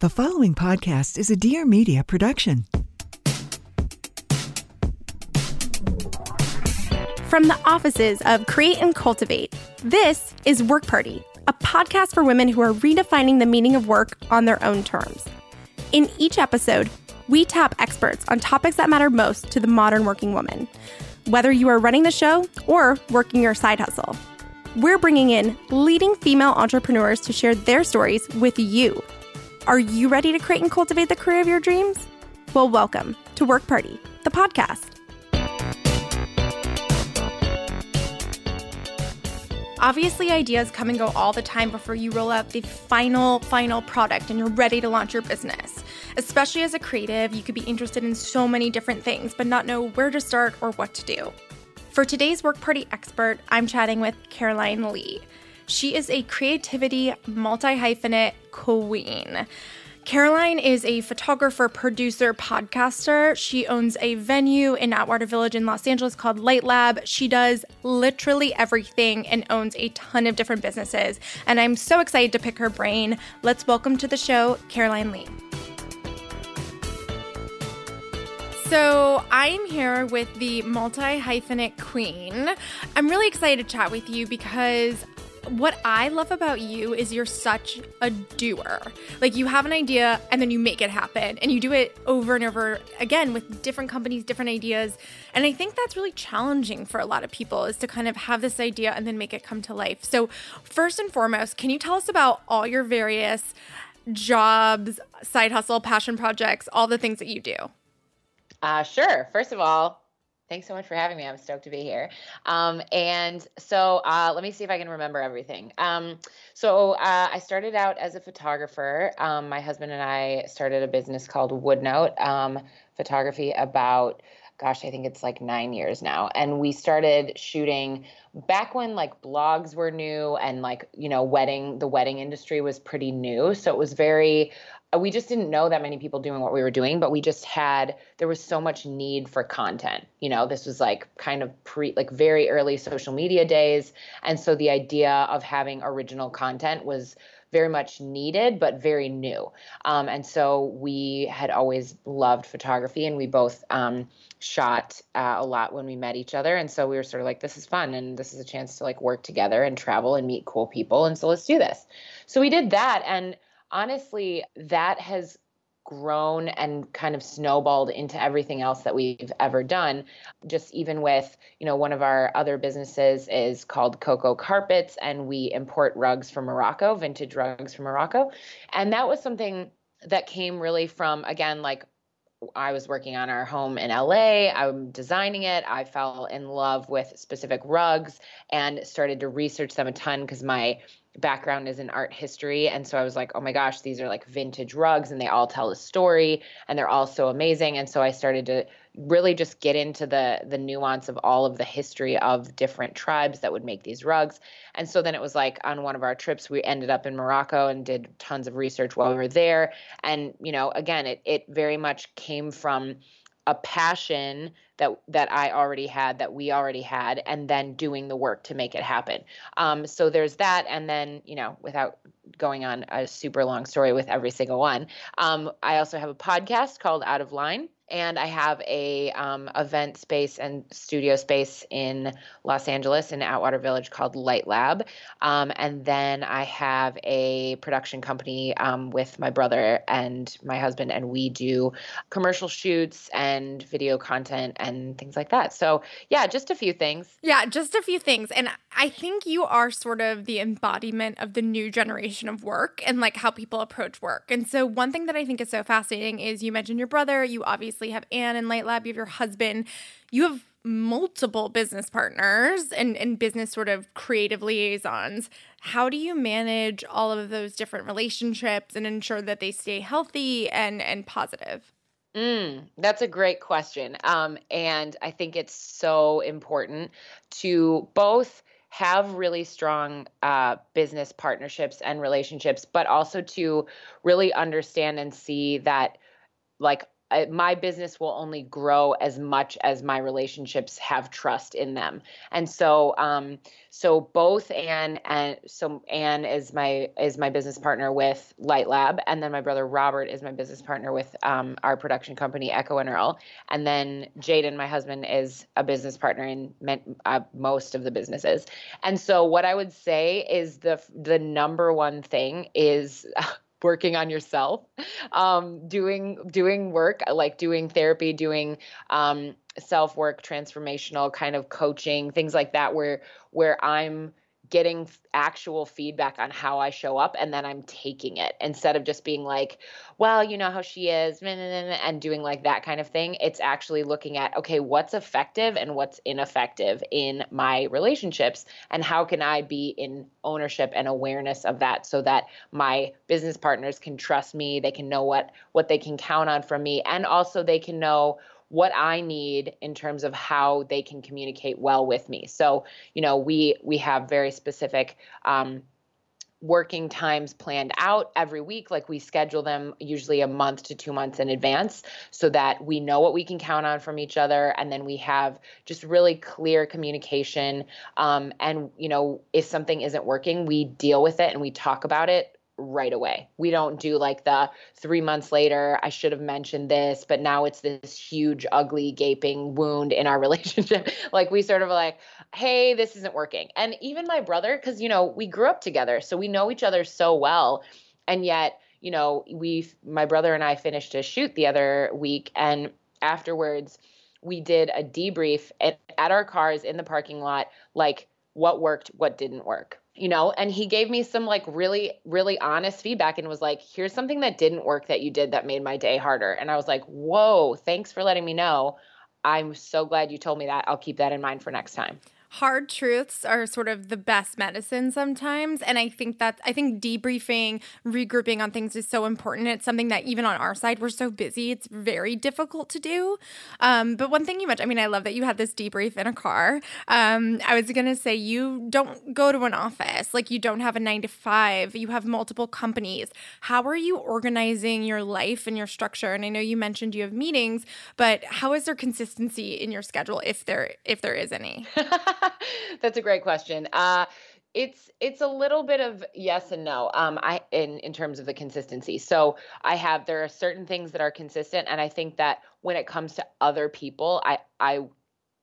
The following podcast is a Dear Media production. From the offices of Create and Cultivate, this is Work Party, a podcast for women who are redefining the meaning of work on their own terms. In each episode, we tap experts on topics that matter most to the modern working woman, whether you are running the show or working your side hustle. We're bringing in leading female entrepreneurs to share their stories with you. Are you ready to create and cultivate the career of your dreams? Well, welcome to Work Party, the podcast. Obviously, ideas come and go all the time before you roll out the final, final product and you're ready to launch your business. Especially as a creative, you could be interested in so many different things, but not know where to start or what to do. For today's work party expert, I'm chatting with Caroline Lee. She is a creativity multi hyphenate queen. Caroline is a photographer, producer, podcaster. She owns a venue in Atwater Village in Los Angeles called Light Lab. She does literally everything and owns a ton of different businesses. And I'm so excited to pick her brain. Let's welcome to the show, Caroline Lee. So, I am here with the multi hyphenate queen. I'm really excited to chat with you because what I love about you is you're such a doer. Like you have an idea and then you make it happen and you do it over and over again with different companies, different ideas. And I think that's really challenging for a lot of people is to kind of have this idea and then make it come to life. So, first and foremost, can you tell us about all your various jobs, side hustle, passion projects, all the things that you do? Uh, sure. First of all, Thanks so much for having me. I'm stoked to be here. Um, and so uh, let me see if I can remember everything. Um, so uh, I started out as a photographer. Um, my husband and I started a business called Woodnote um, Photography about, gosh, I think it's like nine years now. And we started shooting back when like blogs were new and like, you know, wedding, the wedding industry was pretty new. So it was very we just didn't know that many people doing what we were doing, but we just had there was so much need for content. You know, this was like kind of pre like very early social media days, and so the idea of having original content was very much needed, but very new. Um, and so we had always loved photography, and we both um, shot uh, a lot when we met each other. And so we were sort of like, this is fun, and this is a chance to like work together and travel and meet cool people. And so let's do this. So we did that, and honestly, that has grown and kind of snowballed into everything else that we've ever done just even with you know one of our other businesses is called coco carpets and we import rugs from morocco vintage rugs from morocco and that was something that came really from again like I was working on our home in LA. I'm designing it. I fell in love with specific rugs and started to research them a ton because my background is in art history and so i was like oh my gosh these are like vintage rugs and they all tell a story and they're all so amazing and so i started to really just get into the the nuance of all of the history of different tribes that would make these rugs and so then it was like on one of our trips we ended up in morocco and did tons of research while we were there and you know again it it very much came from a passion that that I already had, that we already had, and then doing the work to make it happen. Um, so there's that, and then you know, without going on a super long story with every single one, um, I also have a podcast called Out of Line. And I have a um, event space and studio space in Los Angeles in Atwater Village called Light Lab, um, and then I have a production company um, with my brother and my husband, and we do commercial shoots and video content and things like that. So yeah, just a few things. Yeah, just a few things, and I think you are sort of the embodiment of the new generation of work and like how people approach work. And so one thing that I think is so fascinating is you mentioned your brother, you obviously obviously have Anne and Light Lab, you have your husband, you have multiple business partners and, and business sort of creative liaisons. How do you manage all of those different relationships and ensure that they stay healthy and, and positive? Mm, that's a great question. Um, and I think it's so important to both have really strong uh, business partnerships and relationships, but also to really understand and see that, like, I, my business will only grow as much as my relationships have trust in them. And so, um, so both Anne and so Anne is my is my business partner with Light Lab, and then my brother Robert is my business partner with um, our production company Echo and Earl, and then Jaden, my husband, is a business partner in uh, most of the businesses. And so, what I would say is the the number one thing is working on yourself um, doing doing work like doing therapy doing um, self work transformational kind of coaching things like that where where i'm getting actual feedback on how I show up and then I'm taking it instead of just being like, well, you know how she is and doing like that kind of thing. It's actually looking at, okay, what's effective and what's ineffective in my relationships and how can I be in ownership and awareness of that so that my business partners can trust me, they can know what what they can count on from me and also they can know what I need in terms of how they can communicate well with me. So, you know, we we have very specific um, working times planned out every week like we schedule them usually a month to 2 months in advance so that we know what we can count on from each other and then we have just really clear communication um, and you know if something isn't working we deal with it and we talk about it right away. We don't do like the three months later, I should have mentioned this, but now it's this huge, ugly, gaping wound in our relationship. like we sort of like, hey, this isn't working. And even my brother, because, you know, we grew up together, so we know each other so well. And yet, you know, we, my brother and I finished a shoot the other week, and afterwards, we did a debrief at, at our cars in the parking lot, like what worked, what didn't work you know and he gave me some like really really honest feedback and was like here's something that didn't work that you did that made my day harder. And i was like whoa thanks for letting me know. I'm so glad you told me that. I'll keep that in mind for next time hard truths are sort of the best medicine sometimes. And i think that i think debriefing regrouping on things is so important. It's something that even on our side we're so busy it's very difficult to do. Um, but one thing you mentioned i mean i love that you had this debrief in a car. Um, i was going to say you don't go to an office like you don't have a nine to five you have multiple companies. How are you organizing your life and your structure? And i know you mentioned you have meetings but how is there consistency in your schedule if there if there is any That's a great question. Uh, it's it's a little bit of yes and no. Um, I in in terms of the consistency. So I have there are certain things that are consistent, and I think that when it comes to other people, I I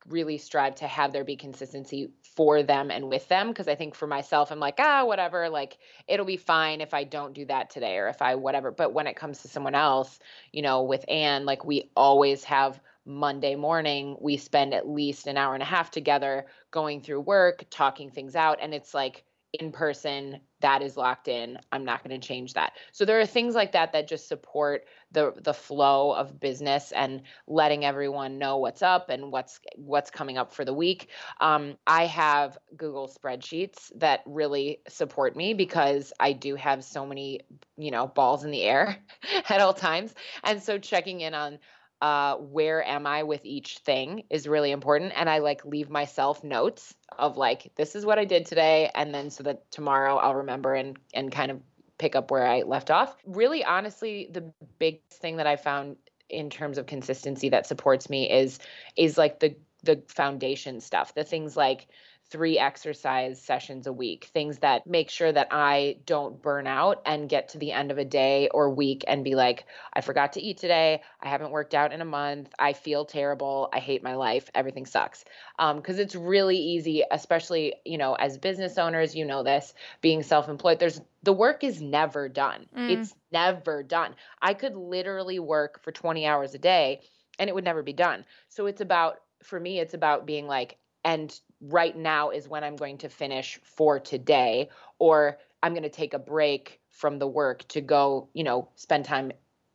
really strive to have there be consistency for them and with them because I think for myself I'm like ah whatever like it'll be fine if I don't do that today or if I whatever but when it comes to someone else you know with Anne like we always have Monday morning, we spend at least an hour and a half together going through work, talking things out. And it's like in person, that is locked in. I'm not going to change that. So there are things like that that just support the the flow of business and letting everyone know what's up and what's what's coming up for the week. Um, I have Google spreadsheets that really support me because I do have so many you know balls in the air at all times, and so checking in on uh, where am I with each thing is really important. And I like leave myself notes of like, this is what I did today. And then so that tomorrow I'll remember and, and kind of pick up where I left off. Really, honestly, the biggest thing that I found in terms of consistency that supports me is, is like the, the foundation stuff, the things like three exercise sessions a week, things that make sure that I don't burn out and get to the end of a day or week and be like, I forgot to eat today. I haven't worked out in a month. I feel terrible. I hate my life. Everything sucks. Because um, it's really easy, especially, you know, as business owners, you know this, being self employed, there's the work is never done. Mm. It's never done. I could literally work for 20 hours a day and it would never be done. So it's about, for me, it's about being like, and right now is when I'm going to finish for today, or I'm going to take a break from the work to go, you know, spend time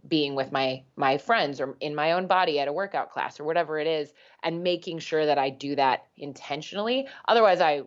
being with my my friends or in my own body at a workout class or whatever it is and making sure that I do that intentionally otherwise I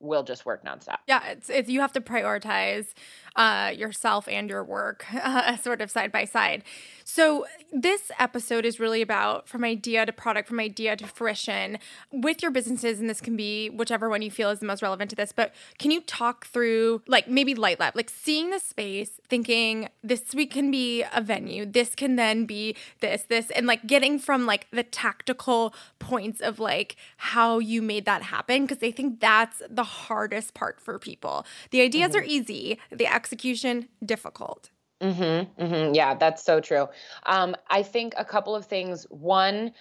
will just work nonstop. Yeah, it's, it's you have to prioritize uh, yourself and your work uh, sort of side by side. So, this episode is really about from idea to product, from idea to fruition with your businesses. And this can be whichever one you feel is the most relevant to this. But can you talk through, like, maybe Light Lab, like seeing the space, thinking this week can be a venue, this can then be this, this, and like getting from like the tactical points of like how you made that happen? Because I think that's the hardest part for people. The ideas mm-hmm. are easy, the execution, difficult. Mm-hmm, mm-hmm. Yeah, that's so true. Um, I think a couple of things. One,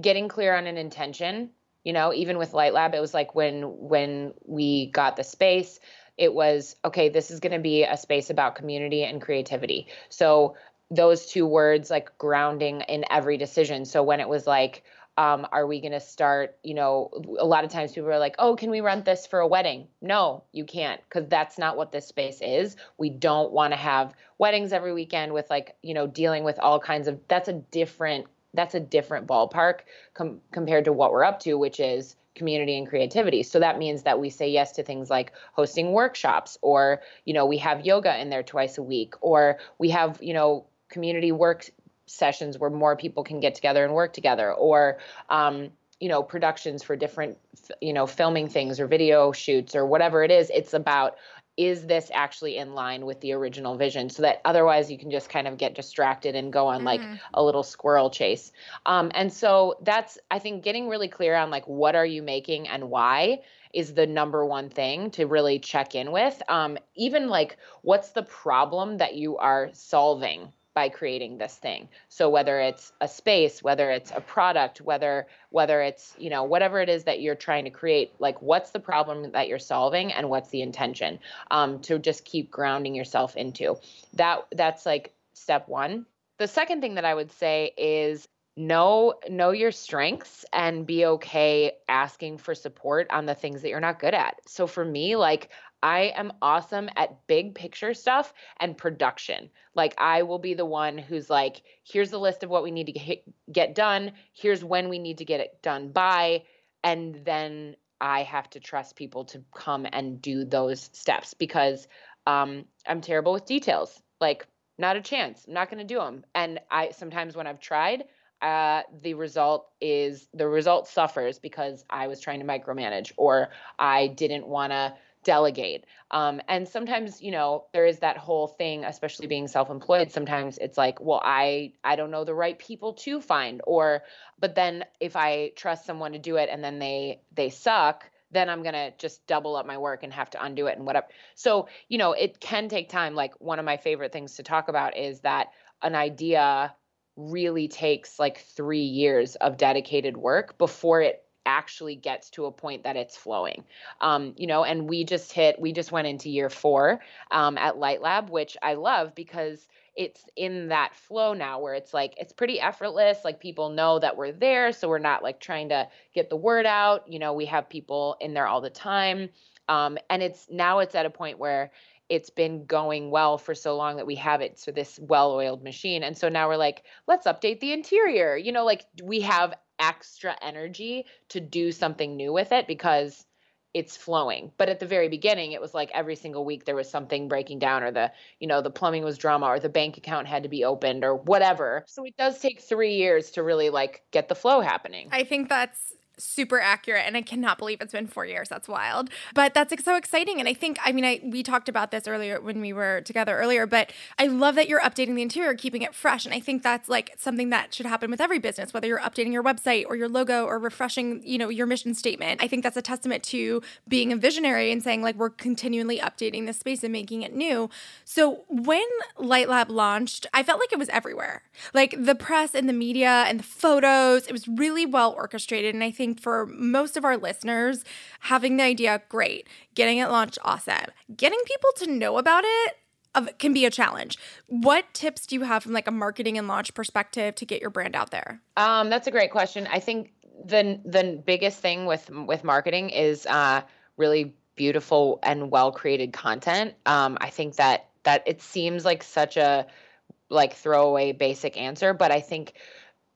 getting clear on an intention. You know, even with Light Lab, it was like when when we got the space, it was okay. This is going to be a space about community and creativity. So those two words like grounding in every decision. So when it was like, um, are we going to start you know a lot of times people are like oh can we rent this for a wedding? No you can't because that's not what this space is. We don't want to have weddings every weekend with like you know dealing with all kinds of that's a different that's a different ballpark com- compared to what we're up to which is community and creativity. So that means that we say yes to things like hosting workshops or you know we have yoga in there twice a week or we have you know community work sessions where more people can get together and work together or um, you know productions for different you know filming things or video shoots or whatever it is it's about is this actually in line with the original vision? So that otherwise you can just kind of get distracted and go on mm-hmm. like a little squirrel chase. Um, and so that's i think getting really clear on like what are you making and why is the number one thing to really check in with. Um, even like what's the problem that you are solving by creating this thing. So whether it's a space whether it's a product whether whether it's you know whatever it is that you're trying to create like what's the problem that you're solving and what's the intention um, to just keep grounding yourself into. That that's like step one. The second thing that i would say is know know your strengths and be okay asking for support on the things that you're not good at. So for me like I am awesome at big picture stuff and production. Like I will be the one who's like, here's the list of what we need to get, done. Here's when we need to get it done by. And then I have to trust people to come and do those steps because um, I'm terrible with details. Like, not a chance. I'm not going to do them. And I sometimes when I've tried, uh, the result is the result suffers because I was trying to micromanage or I didn't want to delegate. Um, and sometimes, you know, there is that whole thing, especially being self-employed. Sometimes it's like, well, I I don't know the right people to find, or but then if I trust someone to do it and then they they suck, then I'm gonna just double up my work and have to undo it and whatever. So, you know, it can take time. Like one of my favorite things to talk about is that an idea really takes like three years of dedicated work before it actually gets to a point that it's flowing. Um, you know, and we just hit, we just went into year four um, at Light Lab, which I love because it's in that flow now where it's like it's pretty effortless. Like people know that we're there so we're not like trying to get the word out. You know we have people in there all the time. Um, and it's now it's at a point where it's been going well for so long that we have it so this well-oiled machine. And so now we're like let's update the interior. You know like we have extra energy to do something new with it because it's flowing. But at the very beginning, it was like every single week there was something breaking down, or the, you know, the plumbing was drama, or the bank account had to be opened, or whatever. So it does take three years to really like get the flow happening. I think that's super accurate and i cannot believe it's been four years. That's wild. But that's so exciting and i think i mean i we talked about this earlier when we were together earlier but i love that you're updating the interior keeping it fresh and i think that's like something that should happen with every business whether you're updating your website or your logo or refreshing you know your mission statement. I think that's a testament to being a visionary and saying like we're continually updating this space and making it new. So when light lab launched i felt like it was everywhere. Like the press and the media and the photos it was really well orchestrated and i think think for most of our listeners, having the idea, great. Getting it launched, awesome. Getting people to know about it can be a challenge. What tips do you have from like a marketing and launch perspective to get your brand out there? Um, that's a great question. I think the the biggest thing with with marketing is uh, really beautiful and well created content. Um, I think that that it seems like such a like throwaway basic answer, but I think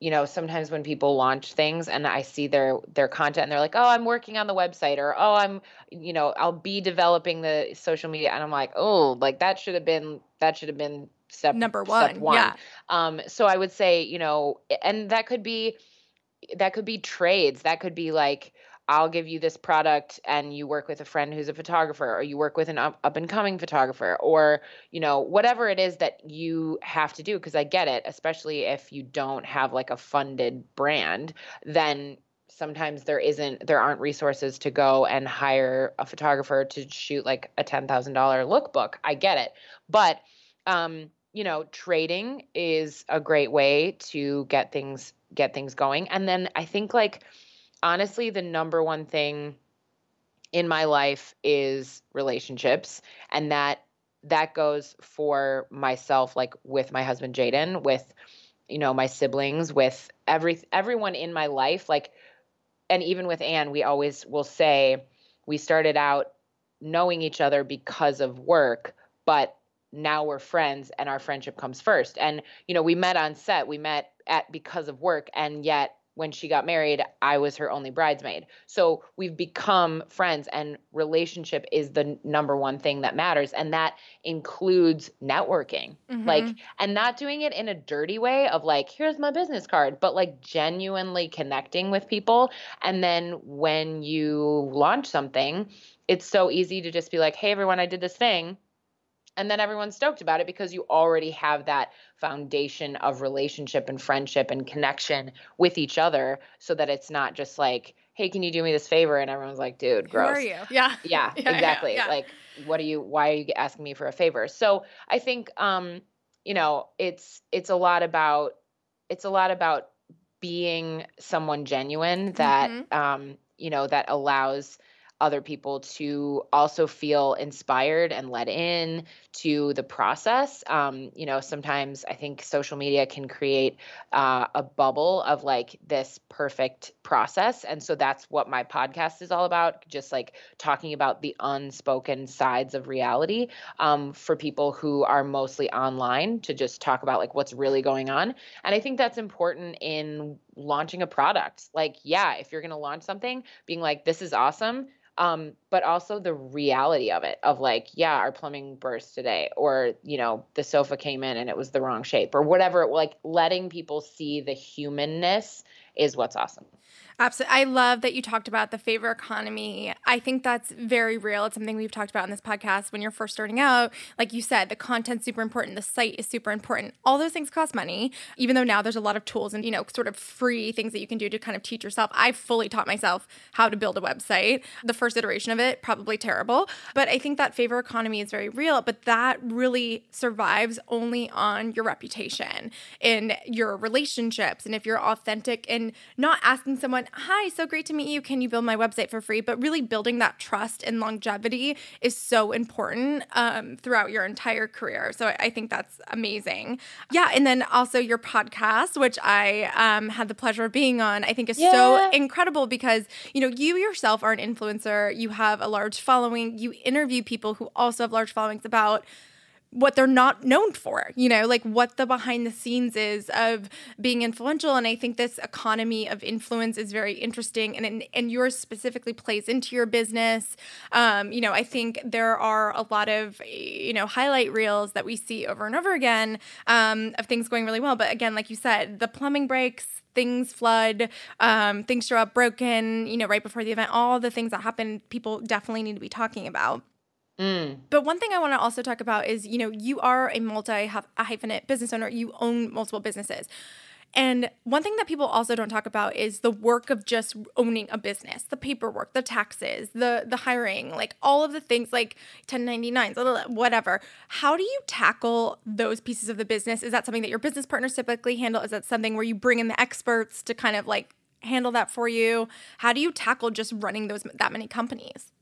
you know sometimes when people launch things and i see their their content and they're like oh i'm working on the website or oh i'm you know i'll be developing the social media and i'm like oh like that should have been that should have been step number one, step one. yeah um so i would say you know and that could be that could be trades that could be like I'll give you this product and you work with a friend who's a photographer or you work with an up, up and coming photographer or you know whatever it is that you have to do because I get it especially if you don't have like a funded brand then sometimes there isn't there aren't resources to go and hire a photographer to shoot like a $10,000 lookbook. I get it. But um you know trading is a great way to get things get things going. And then I think like honestly, the number one thing in my life is relationships. And that that goes for myself, like with my husband Jaden, with you know, my siblings, with every everyone in my life, like and even with Anne, we always will say we started out knowing each other because of work, but now we're friends and our friendship comes first. And you know, we met on set, we met at because of work and yet when she got married, I was her only bridesmaid. So we've become friends, and relationship is the number one thing that matters. And that includes networking. Mm-hmm. Like, and not doing it in a dirty way of like, here's my business card, but like genuinely connecting with people. And then when you launch something, it's so easy to just be like, hey, everyone, I did this thing and then everyone's stoked about it because you already have that foundation of relationship and friendship and connection with each other so that it's not just like hey can you do me this favor? And everyone's like dude gross Who are you? Yeah. Yeah, yeah exactly yeah, yeah. like what are you why are you asking me for a favor? So i think um you know it's it's a lot about it's a lot about being someone genuine that mm-hmm. um you know that allows other people to also feel inspired and let in to the process. Um, you know, sometimes I think social media can create uh, a bubble of like this perfect process. And so that's what my podcast is all about just like talking about the unspoken sides of reality um, for people who are mostly online to just talk about like what's really going on. And I think that's important in launching a product. Like, yeah, if you're going to launch something, being like, this is awesome um, but also the reality of it of like yeah our plumbing burst today or you know the sofa came in and it was the wrong shape or whatever like letting people see the humanness is what's awesome Absolutely. I love that you talked about the favor economy. I think that's very real. It's something we've talked about in this podcast when you're first starting out. Like you said, the content's super important, the site is super important. All those things cost money, even though now there's a lot of tools and, you know, sort of free things that you can do to kind of teach yourself. I fully taught myself how to build a website. The first iteration of it, probably terrible. But I think that favor economy is very real, but that really survives only on your reputation in your relationships. And if you're authentic and not asking someone, hi, so great to meet you. Can you build my website for free? But really building that trust and longevity is so important um, throughout your entire career. So I think that's amazing. Yeah. And then also your podcast, which I um, had the pleasure of being on, I think is yeah. so incredible because, you know, you yourself are an influencer, you have a large following, you interview people who also have large followings about what they're not known for, you know, like what the behind the scenes is of being influential. And I think this economy of influence is very interesting and, and yours specifically plays into your business. Um, you know, I think there are a lot of, you know, highlight reels that we see over and over again um, of things going really well. But again, like you said, the plumbing breaks, things flood, um, things show up broken, you know, right before the event, all the things that happen, people definitely need to be talking about. Mm. But one thing I want to also talk about is, you know, you are a multi hyphenate business owner. You own multiple businesses. And one thing that people also don't talk about is the work of just owning a business, the paperwork, the taxes, the the hiring, like all of the things like 1099s, whatever. How do you tackle those pieces of the business? Is that something that your business partners typically handle? Is that something where you bring in the experts to kind of like handle that for you? How do you tackle just running those that many companies?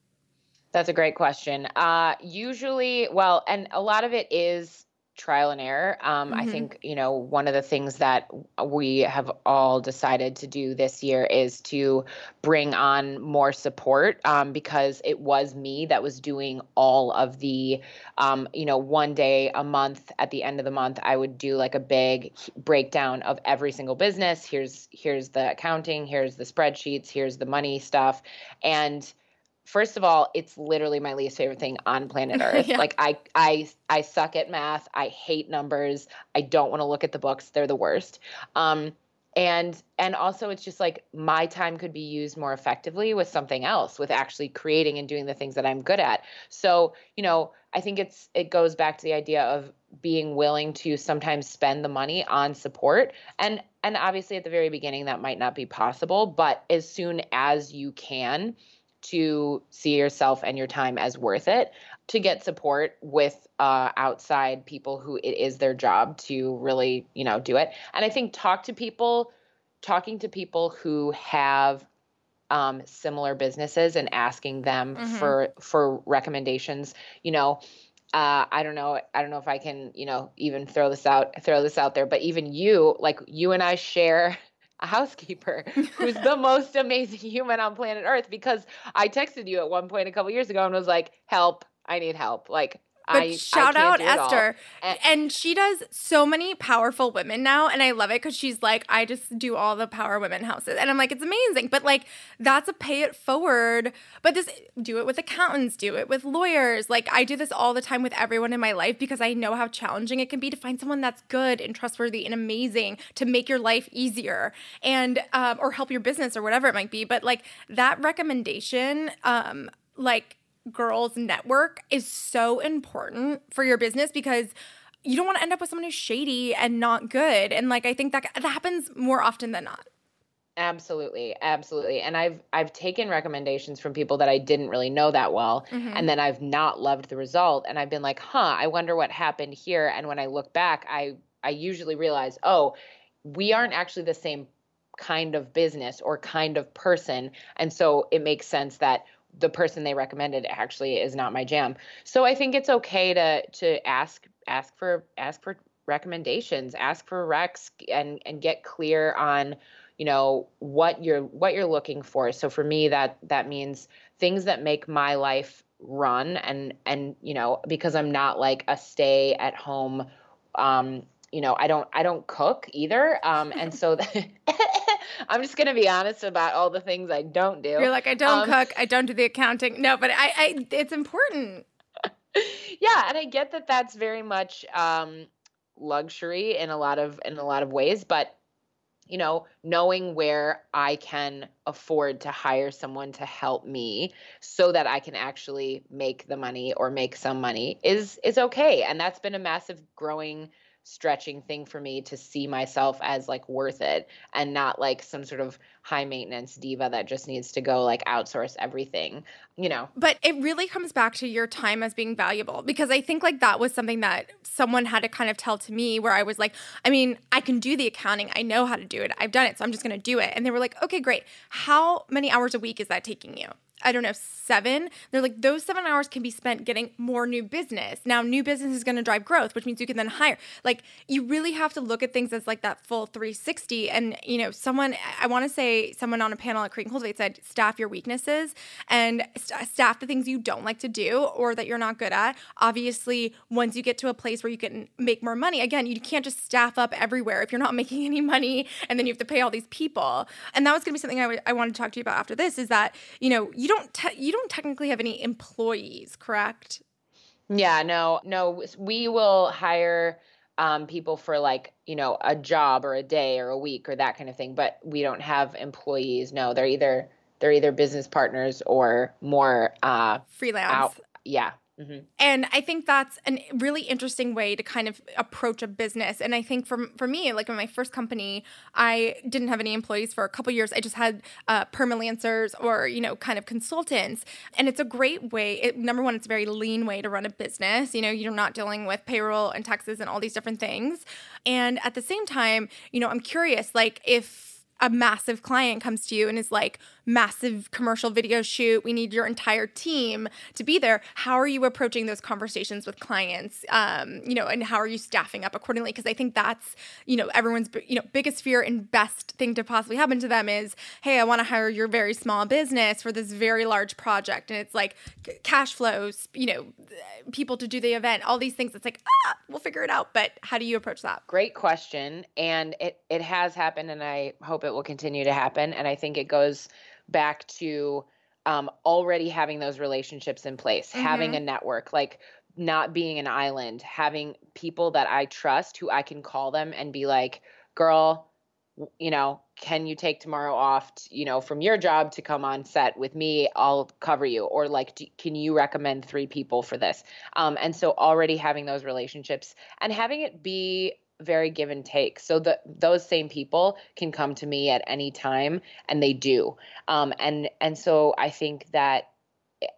That's a great question. Uh, usually, well, and a lot of it is trial and error. Um, mm-hmm. I think, you know, one of the things that we have all decided to do this year is to bring on more support um, because it was me that was doing all of the, um, you know, one day a month at the end of the month, I would do like a big breakdown of every single business. Here's, here's the accounting, here's the spreadsheets, here's the money stuff. And, first of all, it's literally my least favorite thing on planet Earth. yeah. Like I I I suck at math. I hate numbers. I don't want to look at the books. They're the worst. Um and and also it's just like my time could be used more effectively with something else with actually creating and doing the things that I'm good at. So, you know, I think it's it goes back to the idea of being willing to sometimes spend the money on support and and obviously at the very beginning that might not be possible, but as soon as you can, to see yourself and your time as worth it to get support with uh, outside people who it is their job to really you know do it and i think talk to people talking to people who have um, similar businesses and asking them mm-hmm. for for recommendations you know uh, I don't know. I don't know if I can, you know, even throw this out, throw this out there. But even you, like you and I share a housekeeper who's the most amazing human on planet Earth because I texted you at one point a couple years ago and was like, "Help, I need help." Like but I, shout I out Esther. And, and, she does so many powerful women now. And I love it because she's like, I just do all the power women houses. And I'm like, it's amazing. But like, that's a pay it forward. But this, do it with accountants, do it with lawyers. Like, I do this all the time with everyone in my life because I know how challenging it can be to find someone that's good and trustworthy and amazing to make your life easier and, um, or help your business or whatever it might be. But like, that recommendation, um, like, girls network is so important for your business because you don't want to end up with someone who's shady and not good. And like I think that that happens more often than not. Absolutely, absolutely. And I've I've taken recommendations from people that I didn't really know that well, mm-hmm. and then I've not loved the result, and I've been like, "Huh, I wonder what happened here." And when I look back, I I usually realize, "Oh, we aren't actually the same kind of business or kind of person." And so it makes sense that the person they recommended actually is not my jam. So I think it's okay to to ask ask for ask for recommendations, ask for recs and and get clear on you know what you're what you're looking for. So for me that that means things that make my life run and and you know because I'm not like a stay at home um you know i don't i don't cook either um and so i'm just gonna be honest about all the things i don't do. You're like i don't um, cook. I don't do the accounting. No but i i it's important. Yeah and i get that that's very much um luxury in a lot of in a lot of ways but you know, knowing where I can afford to hire someone to help me so that I can actually make the money or make some money is is okay. And that's been a massive growing stretching thing for me to see myself as like worth it and not like some sort of high maintenance diva that just needs to go like outsource everything, you know. But it really comes back to your time as being valuable because I think like that was something that someone had to kind of tell to me where I was like, I mean, I can do the accounting. I know how to do it. I've done it. So I'm just going to do it. And they were like, okay, great. How many hours a week is that taking you? I don't know, seven. They're like, those seven hours can be spent getting more new business. Now, new business is going to drive growth, which means you can then hire. Like, you really have to look at things as like that full 360. And, you know, someone, I want to say, someone on a panel at Create and Cultivate said, staff your weaknesses and st- staff the things you don't like to do or that you're not good at. Obviously, once you get to a place where you can make more money, again, you can't just staff up everywhere if you're not making any money and then you have to pay all these people. And that was going to be something I, w- I wanted to talk to you about after this is that, you know, you don't, te- you don't technically have any employees, correct? Yeah, no, no. We will hire um, people for like, you know, a job or a day or a week or that kind of thing, but we don't have employees. No, they're either they're either business partners or more uh freelance. Out, yeah. Mm-hmm. And I think that's a really interesting way to kind of approach a business. And I think for, for me, like in my first company, I didn't have any employees for a couple years. I just had uh, permalancers or, you know, kind of consultants. And it's a great way. It, number one, it's a very lean way to run a business. You know, you're not dealing with payroll and taxes and all these different things. And at the same time, you know, I'm curious, like if a massive client comes to you and is like, massive commercial video shoot. We need your entire team to be there. How are you approaching those conversations with clients? Um, you know, and how are you staffing up accordingly? Because I think that's, you know, everyone's, you know, biggest fear and best thing to possibly happen to them is, hey, I want to hire your very small business for this very large project. And it's like cash flows, you know, people to do the event, all these things. It's like, ah, we'll figure it out. But how do you approach that? Great question. And it, it has happened and I hope it will continue to happen. And I think it goes back to um, already having those relationships in place, mm-hmm. having a network, like not being an island, having people that I trust who I can call them and be like, girl, you know, can you take tomorrow off, you know, from your job to come on set with me? I'll cover you. Or like, do, can you recommend three people for this? Um, and so already having those relationships and having it be very give and take. So that those same people can come to me at any time, and they do. Um, and and so I think that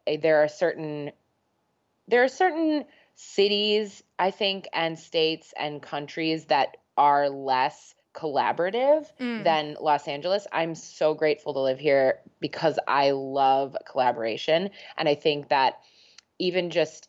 eh, there are certain there are certain cities I think and states and countries that are less collaborative mm. than Los Angeles. I'm so grateful to live here because I love collaboration and I think that even just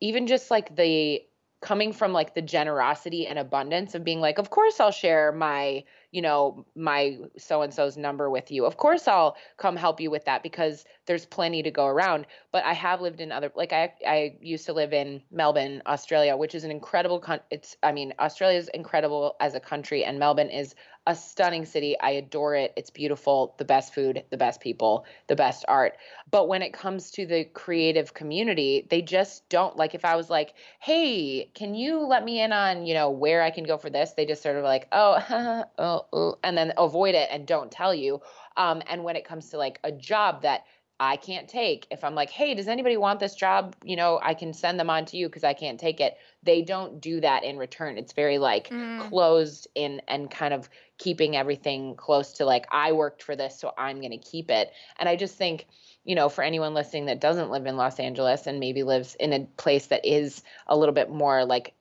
even just like the coming from like the generosity and abundance of being like of course I'll share my you know my so and so's number with you. Of course I'll come help you with that because there's plenty to go around. But I have lived in other like I I used to live in Melbourne Australia which is an incredible con- it's I mean Australia is incredible as a country and Melbourne is a stunning city. I adore it. It's beautiful, the best food, the best people, the best art. But when it comes to the creative community, they just don't like if I was like, "Hey, can you let me in on, you know, where I can go for this?" They just sort of like, "Oh, oh, oh," and then avoid it and don't tell you. Um, and when it comes to like a job that I can't take. If I'm like, hey, does anybody want this job? You know, I can send them on to you because I can't take it. They don't do that in return. It's very like mm. closed in and kind of keeping everything close to like, I worked for this, so I'm going to keep it. And I just think, you know, for anyone listening that doesn't live in Los Angeles and maybe lives in a place that is a little bit more like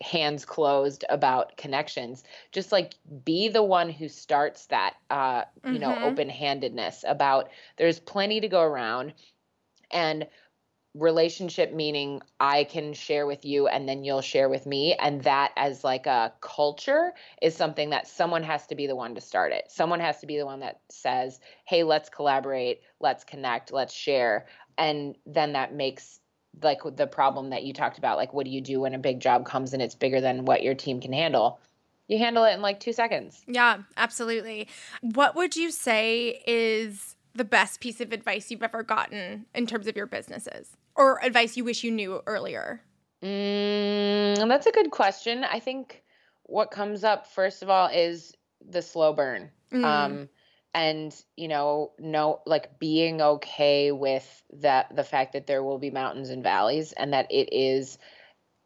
hands closed about connections just like be the one who starts that uh you mm-hmm. know open-handedness about there's plenty to go around and relationship meaning I can share with you and then you'll share with me and that as like a culture is something that someone has to be the one to start it. Someone has to be the one that says, "Hey, let's collaborate, let's connect, let's share." And then that makes like the problem that you talked about like what do you do when a big job comes and it's bigger than what your team can handle? You handle it in like two seconds. Yeah absolutely. What would you say is the best piece of advice you've ever gotten in terms of your businesses? Or advice you wish you knew earlier? Mm, that's a good question. I think what comes up first of all is the slow burn. Mm. um, and you know no like being okay with that the fact that there will be mountains and valleys and that it is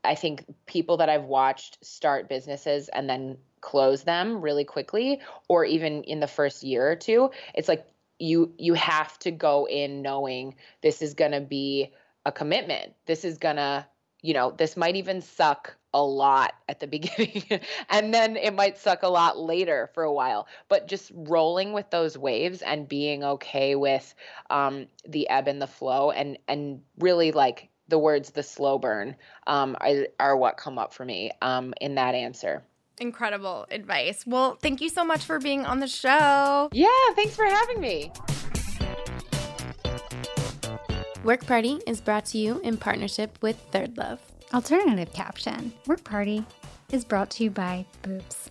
i think people that i've watched start businesses and then close them really quickly or even in the first year or two it's like you you have to go in knowing this is going to be a commitment. This is going to you know, this might even suck a lot at the beginning and then it might suck a lot later for a while. But just rolling with those waves and being okay with um, the ebb and the flow and and really like the words the slow burn um, are, are what come up for me um, in that answer. Incredible advice. Well, thank you so much for being on the show. Yeah, thanks for having me. Work Party is brought to you in partnership with ThirdLove. Alternative caption Work Party is brought to you by Boobs.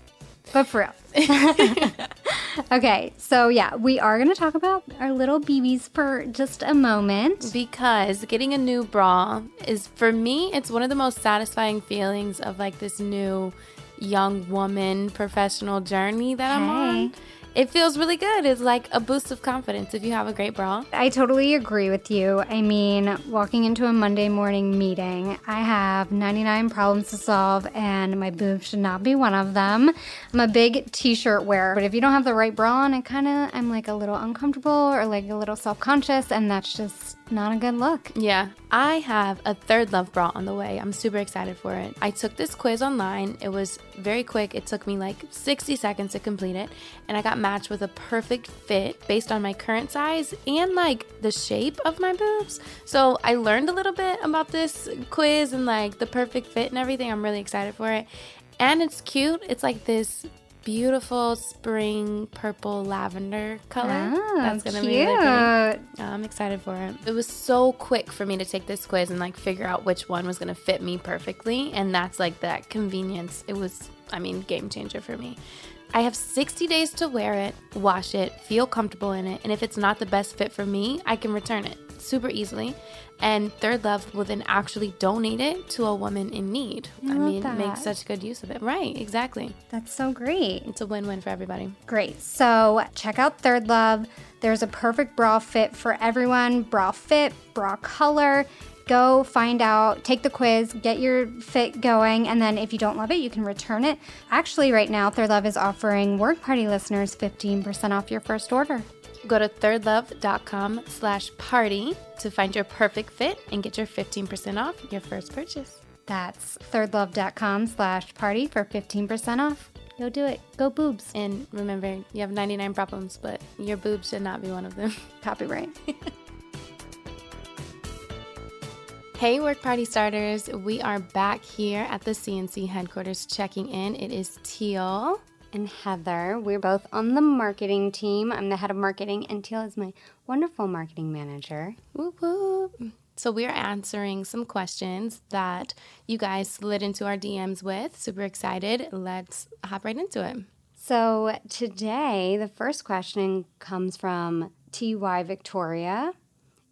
But for real. okay, so yeah, we are going to talk about our little BBs for just a moment. Because getting a new bra is, for me, it's one of the most satisfying feelings of like this new young woman professional journey that I'm on it feels really good. It's like a boost of confidence if you have a great bra. I totally agree with you. I mean, walking into a Monday morning meeting, I have 99 problems to solve, and my boobs should not be one of them. I'm a big t shirt wearer, but if you don't have the right bra on, I kind of, I'm like a little uncomfortable or like a little self conscious, and that's just not a good look. Yeah, I have a ThirdLove bra on the way. I'm super excited for it. I took this quiz online. It was very quick. It took me like 60 seconds to complete it, and I got matched with a perfect fit based on my current size and like the shape of my boobs. So I learned a little bit about this quiz and like the perfect fit and everything. I'm really excited for it. And it's cute. It's like this beautiful spring purple lavender color. Oh, That's gonna cute. be really pretty. I'm excited for it. It was so quick for me to take this quiz and like figure out which one was gonna fit me perfectly, and that's like that convenience. It was, I mean, game changer for me. I have 60 days to wear it, wash it, feel comfortable in it, and if it's not the best fit for me, I can return it super easily. And ThirdLove will then actually donate it to a woman in need. I, I mean, that. make such good use of it. Right, exactly. That's so great. It's a win win for everybody. Great. So check out ThirdLove. There's a perfect bra fit for everyone bra fit, bra color. Go find out, take the quiz, get your fit going, and then if you don't love it, you can return it. Actually, right now, ThirdLove is offering Work Party listeners 15% off your first order. Go to thirdlove.com slash party to find your perfect fit and get your 15% off your first purchase. That's thirdlove.com slash party for 15% off. Go do it. Go boobs. And remember, you have 99 problems, but your boobs should not be one of them. Copyright. hey, work party starters. We are back here at the C&C headquarters checking in. It is Teal and Heather. We're both on the marketing team. I'm the head of marketing, and Teal is my wonderful marketing manager. Whoop, whoop. So, we're answering some questions that you guys slid into our DMs with. Super excited. Let's hop right into it. So, today, the first question comes from TY Victoria,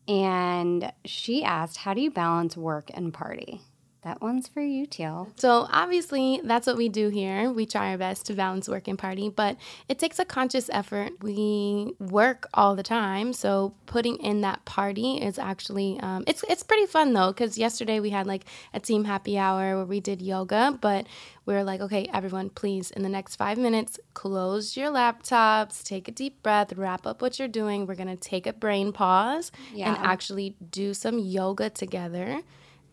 and she asked, How do you balance work and party? That one's for you, Teal. So, obviously, that's what we do here. We try our best to balance work and party, but it takes a conscious effort. We work all the time, so putting in that party is actually um, it's it's pretty fun though. Because yesterday we had like a team happy hour where we did yoga, but we were like, okay, everyone, please, in the next five minutes, close your laptops, take a deep breath, wrap up what you're doing. We're gonna take a brain pause Yeah. and actually do some yoga together,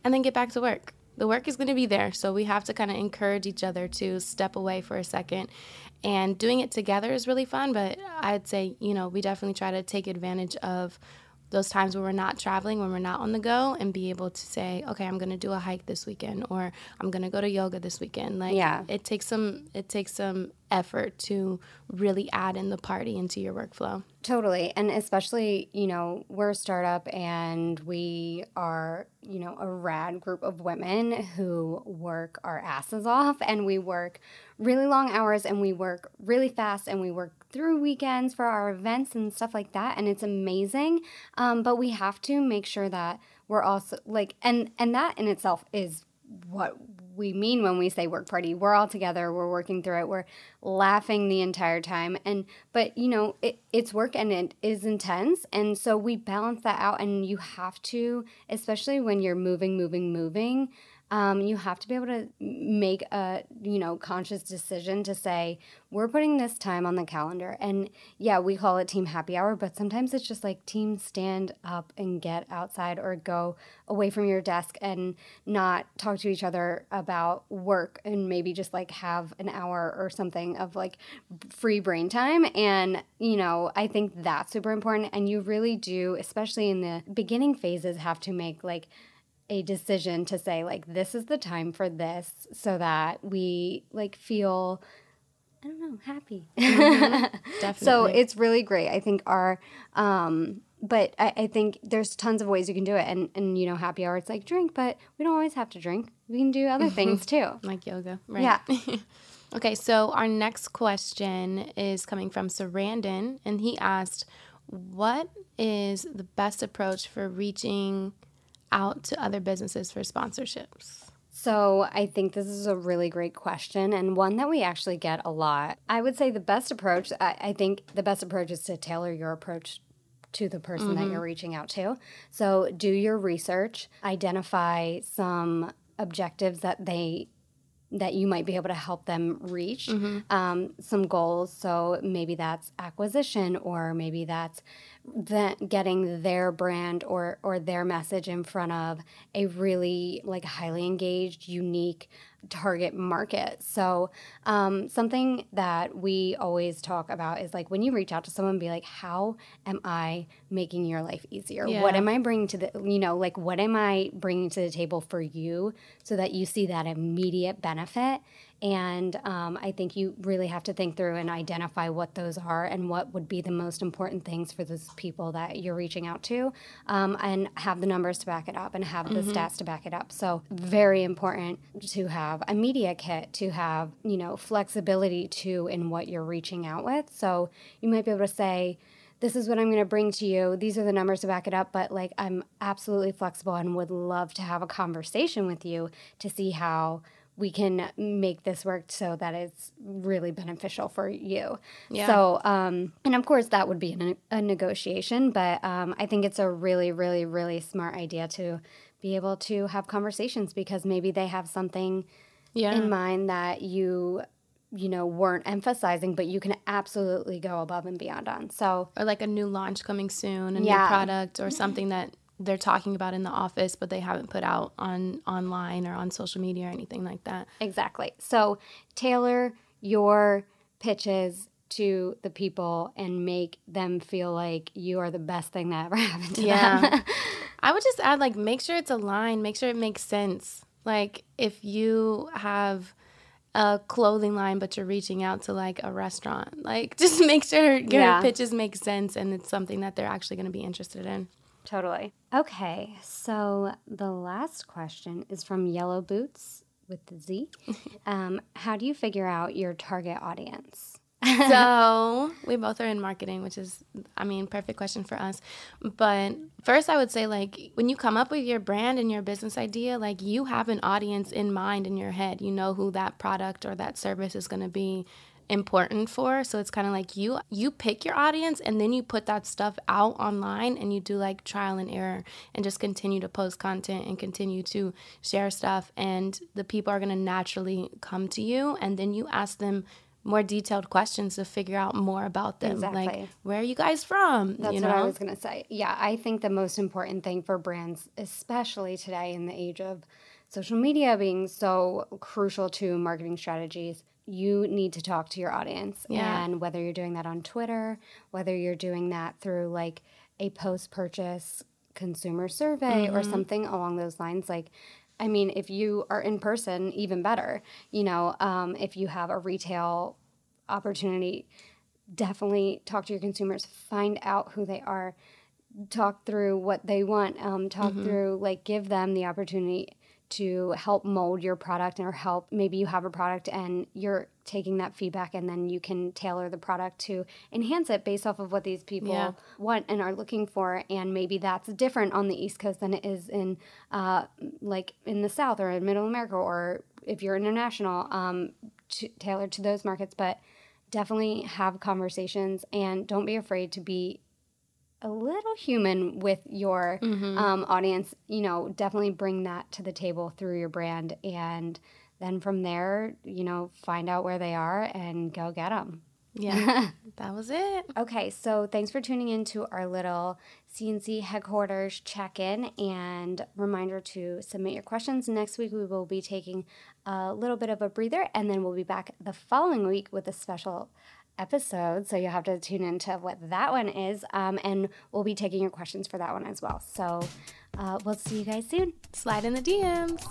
and then get back to work the work is going to be there. So we have to kind of encourage each other to step away for a second. And doing it together is really fun, but I'd say, you know, we definitely try to take advantage of those times when we're not traveling, when we're not on the go, and be able to say, okay, I'm going to do a hike this weekend, or I'm going to go to yoga this weekend. Like, Yeah. it takes some, it takes some effort to really add in the party into your workflow. Totally. And especially, you know, we're a startup and we are, you know, a rad group of women who work our asses off and we work really long hours and we work really fast and we work through weekends for our events and stuff like that. And it's amazing. Um, but we have to make sure that we're also like, and, and that in itself is what we mean when we say work party. We're all together, we're working through it, we're laughing the entire time. And but you know, it, it's work and it is intense. And so we balance that out and you have to, especially when you're moving, moving, moving, um, you have to be able to make a you know conscious decision to say we're putting this time on the calendar. And yeah we call it team happy hour but sometimes it's just like team stand up and get outside or go away from your desk and not talk to each other about work and maybe just like have an hour or something of like free brain time. And you know i think that's super important. And you really do especially in the beginning phases have to make like a decision to say like this is the time for this so that we like feel I don't know, happy. Mm-hmm. so it's really great. I think our um but I, I think there's tons of ways you can do it and and you know, happy hour it's like drink, but we don't always have to drink. We can do other things too. like yoga, right? Yeah. okay, so our next question is coming from Sarandon and he asked what is the best approach for reaching out to other businesses for sponsorships? So, I think this is a really great question and one that we actually get a lot. I would say the best approach, I, I think the best approach is to tailor your approach to the person that you're mm-hmm. reaching out to. So, do your research, identify some objectives that they that you might be able to help them reach um, some goals. So maybe that's acquisition, or maybe that's that getting their brand or or their message in front of a really like highly engaged, unique target market. So um, something that we always talk about is like when you reach out to someone, be like, how am I making your life easier? Yeah. What am I bringing to the you know like what am I bringing to the table for you so that you see that immediate benefit and um, I think you really have to think through and identify what those are and what would be the most important things for those people that you're reaching out to, um, and have the numbers to back it up and have the stats to back it up. So, very important to have a media kit, to have, you know, flexibility to in what you're reaching out with. So, you might be able to say, this is what I'm going to bring to you. These are the numbers to back it up, but like I'm absolutely flexible and would love to have a conversation with you to see how we can make this work so that it's really beneficial for you. Yeah. So, um, and of course, that would be a, a negotiation, but um, I think it's a really, really, really smart idea to be able to have conversations because maybe they have something Yeah. in mind that you you know weren't emphasizing but you can absolutely go above and beyond on so or like a new launch coming soon, a Yeah. new product or something that they're talking about in the office but they haven't put out on online or on social media or anything like that. Exactly. So tailor your pitches to the people and make them feel like you are the best thing that ever happened to them. Yeah. them. I would just add like make sure it's aligned, make sure it makes sense. Like if you have a clothing line but you're reaching out to like a restaurant, like just make sure your Yeah. pitches make sense and it's something that they're actually going to be interested in. Totally. Okay. So the last question is from Yellow Boots with the Z. Um, how do you figure out your target audience? so we both are in marketing, which is, I mean, perfect question for us. But first, I would say, like, when you come up with your brand and your business idea, like, you have an audience in mind in your head. You know who that product or that service is going to be important for. So it's kind of like you you pick your audience and then you put that stuff out online and you do like trial and error and just continue to post content and continue to share stuff and the people are going to naturally come to you and then you ask them more detailed questions to figure out more about them. Like where are you guys from? That's you know? What I was going to say. Yeah, I think the most important thing for brands, especially today in the age of social media being so crucial to marketing strategies, you need to talk to your audience. Yeah. And whether you're doing that on Twitter, whether you're doing that through like a post purchase consumer survey or something along those lines, like, I mean, if you are in person, even better. You know, um, if you have a retail opportunity, definitely talk to your consumers, find out who they are, talk through what they want, um, talk through, like, give them the opportunity to help mold your product or help maybe you have a product and you're taking that feedback and then you can tailor the product to enhance it based off of what these people Yeah. want and are looking for and maybe that's different on the east coast than it is in uh, like in the south or in middle america or if you're international um, to, tailored to those markets but definitely have conversations and don't be afraid to be a little human with your Mm-hmm. um, audience, you know, definitely bring that to the table through your brand. And then from there, you know, find out where they are and go get them. Yeah, that was it. Okay, so thanks for tuning in to our little C&C headquarters check in and reminder to submit your questions. Next week, we will be taking a little bit of a breather and then we'll be back the following week with a special episode. So you'll have to tune into what that one is. Um, and we'll be taking your questions for that one as well. So uh, we'll see you guys soon. Slide in the DMs.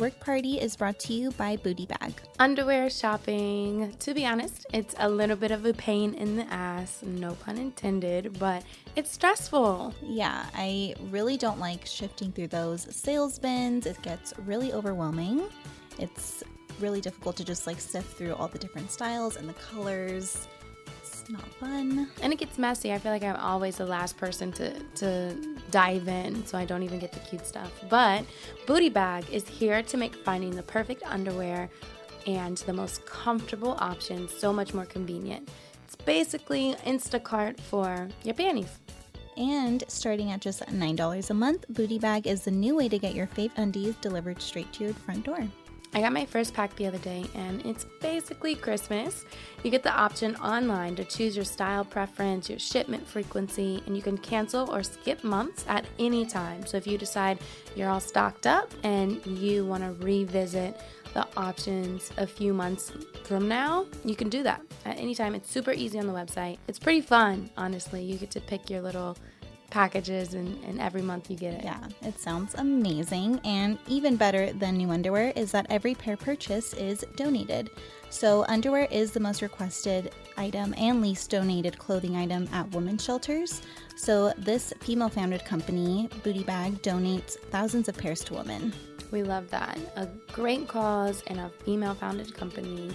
Work Party is brought to you by Bootay Bag. Underwear shopping. To be honest, it's a little bit of a pain in the ass, no pun intended, but it's stressful. Yeah, I really don't like shifting through those sales bins. It gets really overwhelming. It's really difficult to just like sift through all the different styles and the colors. It's not fun. And it gets messy. I feel like I'm always the last person to, to dive in, so I don't even get the cute stuff. But Bootay Bag is here to make finding the perfect underwear and the most comfortable option so much more convenient. It's basically Instacart for your panties. And starting at just $9 a month, Bootay Bag is the new way to get your fave undies delivered straight to your front door. I got my first pack the other day, and it's basically Christmas. You get the option online to choose your style preference, your shipment frequency, and you can cancel or skip months at any time. So if you decide you're all stocked up and you want to revisit the options a few months from now, you can do that at any time. It's super easy on the website. It's pretty fun, honestly. You get to pick your little packages, and, and every month you get it. Yeah, it sounds amazing. And even better than new underwear is that every pair purchase is donated. So, underwear is the most requested item and least donated clothing item at women's shelters. So, this female founded company, Bootay Bag, donates thousands of pairs to women. We love that. A great cause and a female founded company.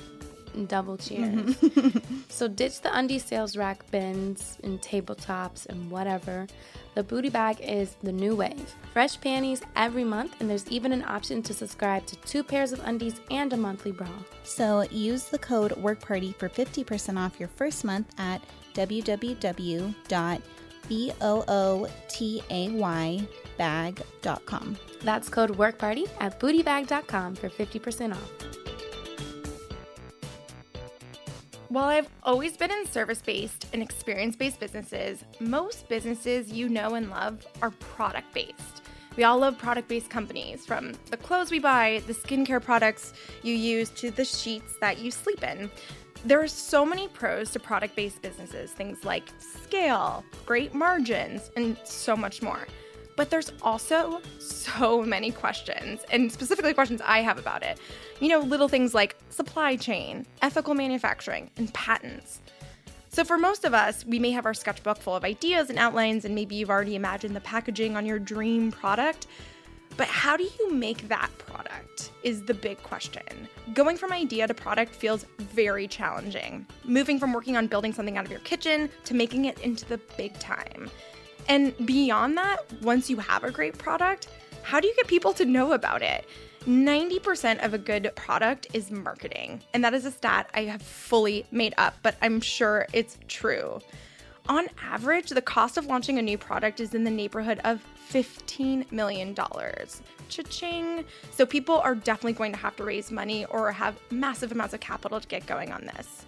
Double cheers. Mm-hmm. so ditch the undie sales rack bins and tabletops and whatever. The bootay bag is the new wave. Fresh panties every month, and there's even an option to subscribe to two pairs of undies and a monthly bra. So, use the code WORKPARTY for 50% off your first month at www.bootaybag.com. That's code WORKPARTY at bootaybag.com for 50% off. While I've always been in service based and experience based businesses, most businesses you know and love are product based. We all love product based companies, from the clothes we buy, the skincare products you use, to the sheets that you sleep in. There are so many pros to product based businesses, things like scale, great margins, and so much more. But there's also so many questions, and specifically questions I have about it. You know, little things like supply chain, ethical manufacturing, and patents. So, for most of us, we may have our sketchbook full of ideas and outlines, and maybe you've already imagined the packaging on your dream product. But how do you make that product is the big question. Going from idea to product feels very challenging. Moving from working on building something out of your kitchen to making it into the big time. And beyond that, once you have a great product, how do you get people to know about it? 90% of a good product is marketing. And that is a stat I have fully made up, but I'm sure it's true. On average, the cost of launching a new product is in the neighborhood of $15 million. Cha-ching. So people are definitely going to have to raise money or have massive amounts of capital to get going on this.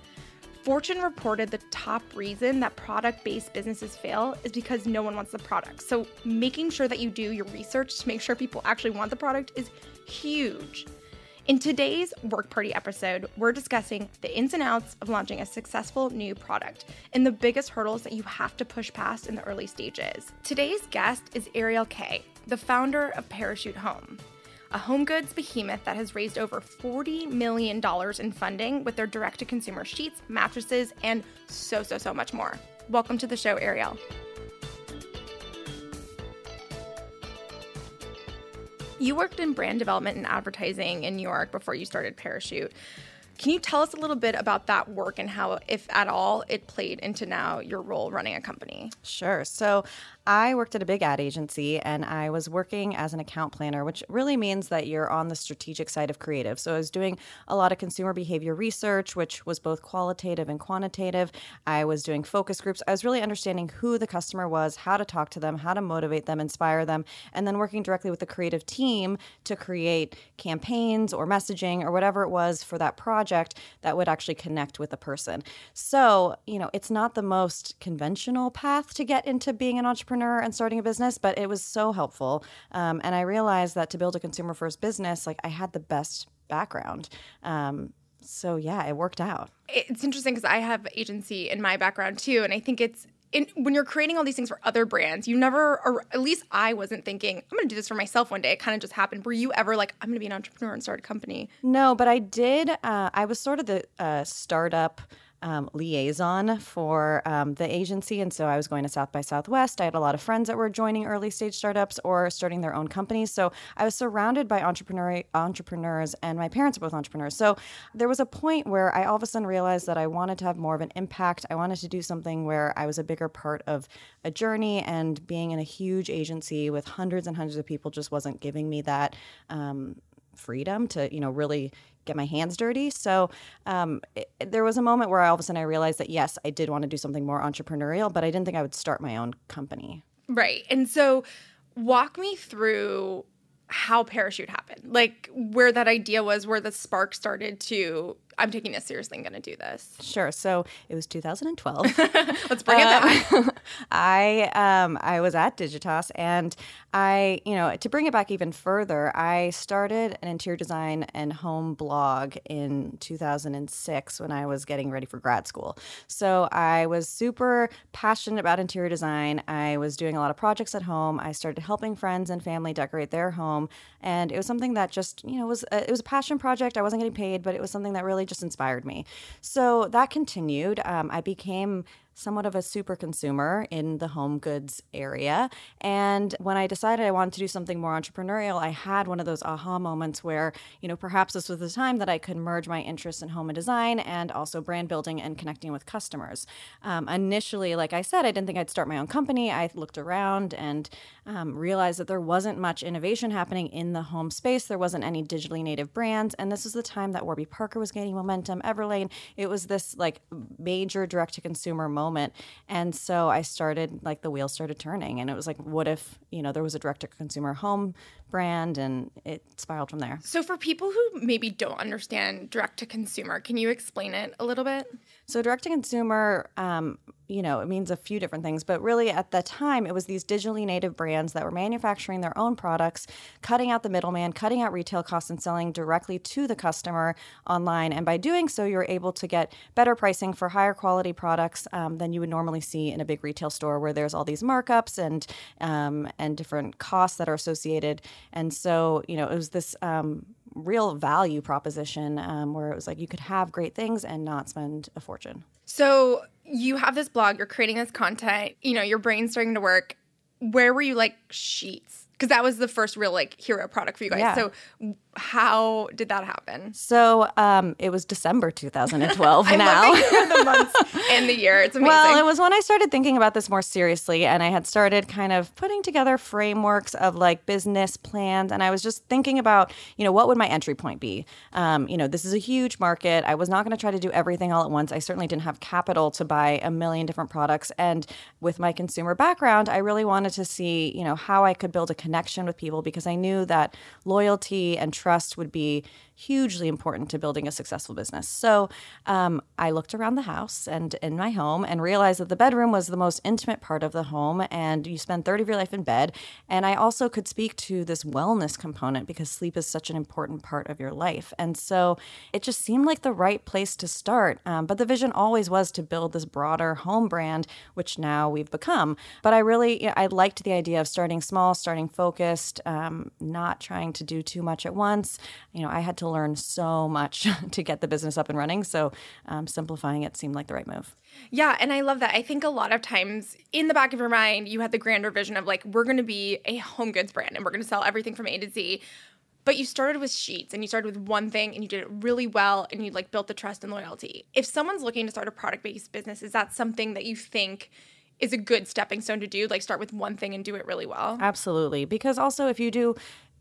Fortune reported the top reason that product based businesses fail is because no one wants the product. So, making sure that you do your research to make sure people actually want the product is huge. In today's Work Party episode, we're discussing the ins and outs of launching a successful new product and the biggest hurdles that you have to push past in the early stages. Today's guest is Ariel Kaye, the founder of Parachute Home a home goods behemoth that has raised over $40 million in funding with their direct to consumer sheets, mattresses, and so, so, so much more. Welcome to the show, Ariel. You worked in brand development and advertising in New York before you started Parachute. Can you tell us a little bit about that work and how, if at all, it played into now your role running a company? Sure. So I worked at a big ad agency and I was working as an account planner, which really means that you're on the strategic side of creative. So I was doing a lot of consumer behavior research, which was both qualitative and quantitative. I was doing focus groups. I was really understanding who the customer was, how to talk to them, how to motivate them, inspire them, and then working directly with the creative team to create campaigns or messaging or whatever it was for that project that would actually connect with the person. So, you know, it's not the most conventional path to get into being an entrepreneur and starting a business, but it was so helpful. Um, and I realized that to build a consumer first business, like I had the best background. Um, so yeah, it worked out. It's interesting because I have agency in my background too, and I think it's in, when you're creating all these things for other brands, you never, or at least I wasn't thinking, I'm going to do this for myself one day. It kind of just happened. Were you ever like, I'm going to be an entrepreneur and start a company? No, but I did. Uh, I was sort of the uh, startup um, liaison for um, the agency. And so I was going to South by Southwest. I had a lot of friends that were joining early stage startups or starting their own companies. So I was surrounded by entrepreneur entrepreneurs, and my parents are both entrepreneurs. So there was a point where I all of a sudden realized that I wanted to have more of an impact. I wanted to do something where I was a bigger part of a journey, and being in a huge agency with hundreds and hundreds of people just wasn't giving me that. Um, freedom to you know really get my hands dirty. So um, it, there was a moment where all of a sudden I realized that yes, I did want to do something more entrepreneurial, but I didn't think I would start my own company. Right. And so walk me through how parachute happened like where that idea was where the spark started to i'm taking this seriously i'm going to do this. Sure. So it was 2012 let's bring it back. Um, i um, i was at digitas and i you know to bring it back even further i started an interior design and home blog in 2006 when i was getting ready for grad school. So i was super passionate about interior design. I was doing a lot of projects at home. I started helping friends and family decorate their home home. And it was something that just you know was a, it was a passion project. I wasn't getting paid but it was something that really just inspired me so that continued um, i became somewhat of a super consumer in the home goods area. And when I decided I wanted to do something more entrepreneurial, I had one of those aha moments where, you know, perhaps this was the time that I could merge my interests in home and design and also brand building and connecting with customers. Um, initially, like I said, I didn't think I'd start my own company. I looked around and um, realized that there wasn't much innovation happening in the home space. There wasn't any digitally native brands. And this was the time that Warby Parker was gaining momentum, Everlane. It was this like major direct to consumer moment moment. And so I started, like, the wheel started turning. And it was like, what if, you know, there was a direct to consumer home brand and it spiraled from there. So, for people who maybe don't understand direct to consumer, can you explain it a little bit? So, direct to consumer, um, you know, it means a few different things, but really at the time, it was these digitally native brands that were manufacturing their own products, cutting out the middleman, cutting out retail costs, and selling directly to the customer online. And by doing so, you're able to get better pricing for higher quality products um, than you would normally see in a big retail store where there's all these markups and um, and different costs that are associated. And so, you know, it was this um, real value proposition um, where it was like you could have great things and not spend a fortune. So you have this blog, you're creating this content, you know, your brain's starting to work. Where were you like sheets? Because that was the first real like hero product for you guys. Yeah. So how did that happen? So um, it was December 2012 now. the months and the year. It's amazing. Well, it was when I started thinking about this more seriously and I had started kind of putting together frameworks of like business plans. And I was just thinking about, you know, what would my entry point be? Um, you know, this is a huge market. I was not going to try to do everything all at once. I certainly didn't have capital to buy a million different products. And with my consumer background, I really wanted to see, you know, how I could build a connection with people because I knew that loyalty and trust would be hugely important to building a successful business. So um, I looked around the house and in my home and realized that the bedroom was the most intimate part of the home, and you spend 30 of your life in bed. And I also could speak to this wellness component because sleep is such an important part of your life. And so it just seemed like the right place to start. Um, but the vision always was to build this broader home brand, which now we've become. But I really, I liked the idea of starting small, starting focused, um, not trying to do too much at once. You know, I had to learn so much to get the business up and running. So um, simplifying it seemed like the right move. Yeah, and I love that. I think a lot of times in the back of your mind, you had the grander vision of like, we're going to be a home goods brand and we're going to sell everything from A to Z. But you started with sheets and you started with one thing and you did it really well and you like built the trust and loyalty. If someone's looking to start a product based business, is that something that you think is a good stepping stone to do like start with one thing and do it really well Absolutely. Because also, if you do,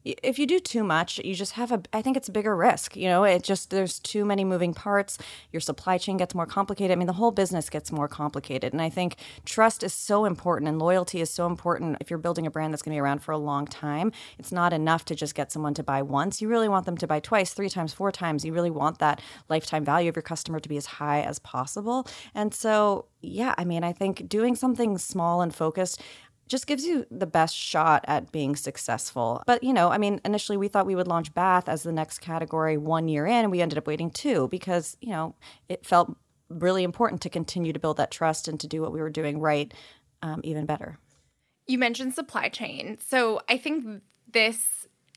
if you do too much, you just have a, I think it's a bigger risk. You know, it just, there's too many moving parts. Your supply chain gets more complicated. I mean, the whole business gets more complicated. And I think trust is so important and loyalty is so important. If you're building a brand that's going to be around for a long time, it's not enough to just get someone to buy once. You really want them to buy twice, three times, four times. You really want that lifetime value of your customer to be as high as possible. And so, yeah, I mean, I think doing something small and focused just gives you the best shot at being successful. But, you know, I mean, initially we thought we would launch bath as the next category one year in, and we ended up waiting two because, you know, it felt really important to continue to build that trust and to do what we were doing right um, even better. You mentioned supply chain. So I think this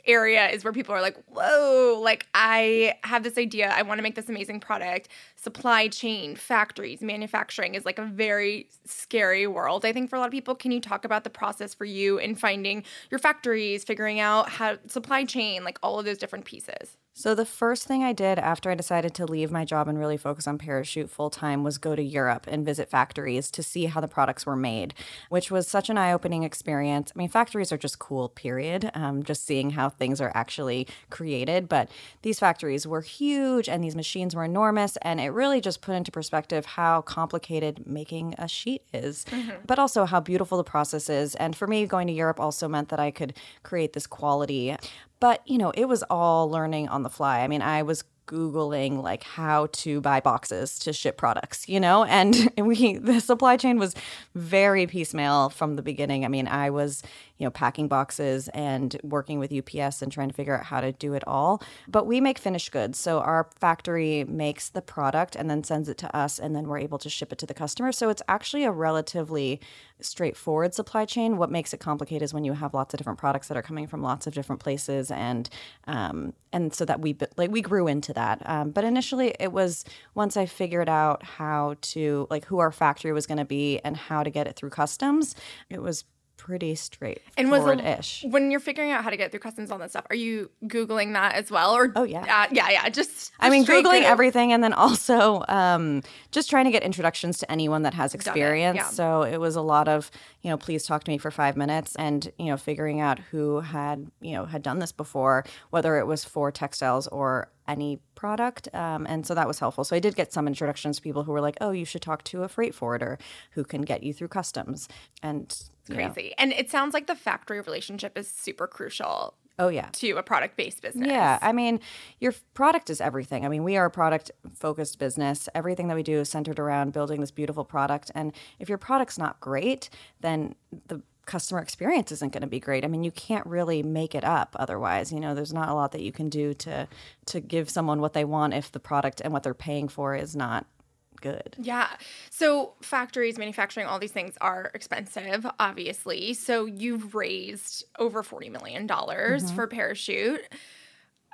area is where people are like, whoa, like I have this idea. I want to make this amazing product. Supply chain, factories, manufacturing is like a very scary world, I think, for a lot of people. Can you talk about the process for you in finding your factories, figuring out how supply chain, like all of those different pieces? So, the first thing I did after I decided to leave my job and really focus on Parachute full time was go to Europe and visit factories to see how the products were made, which was such an eye opening experience. I mean, factories are just cool, period, um, just seeing how things are actually created. But these factories were huge and these machines were enormous. And it really just put into perspective how complicated making a sheet is, but also how beautiful the process is. And for me, going to Europe also meant that I could create this quality. But, you know, it was all learning on the fly. I mean, I was googling like how to buy boxes to ship products you know? And we the supply chain was very piecemeal from the beginning. I mean i was you know packing boxes and working with ups and trying to figure out how to do it all. But we make finished goods. So our factory makes the product and then sends it to us and then we're able to ship it to the customer. So it's actually a relatively straightforward supply chain. What makes it complicated is when you have lots of different products that are coming from lots of different places and um, and so that we like we grew into that um, but initially it was once i figured out how to like who our factory was going to be and how to get it through customs it was pretty And was ish when you're figuring out how to get through customs, all that stuff, are you googling that as well? Or Oh, yeah. uh, yeah, yeah. Just, I mean, googling Google. everything, and then also um, just trying to get introductions to anyone that has it, experience. yeah. So it was a lot of, you know, please talk to me for five minutes, and you know, figuring out who had, you know, had done this before, whether it was for textiles or any product, um, and so that was helpful. So I did get some introductions to people who were like, "Oh, you should talk to a freight forwarder who can get you through customs," and you know. Crazy. And it sounds like the factory relationship is super crucial Oh yeah. to a product based business. Yeah, I mean, your product is everything. I mean, we are a product focused business. Everything that we do is centered around building this beautiful product. And if your product's not great, then the customer experience isn't going to be great. I mean, you can't really make it up otherwise. You know, there's not a lot that you can do to to give someone what they want if the product and what they're paying for is not good. Yeah. So factories, manufacturing, all these things are expensive, obviously. So you've raised over $40 million Mm-hmm. for Parachute.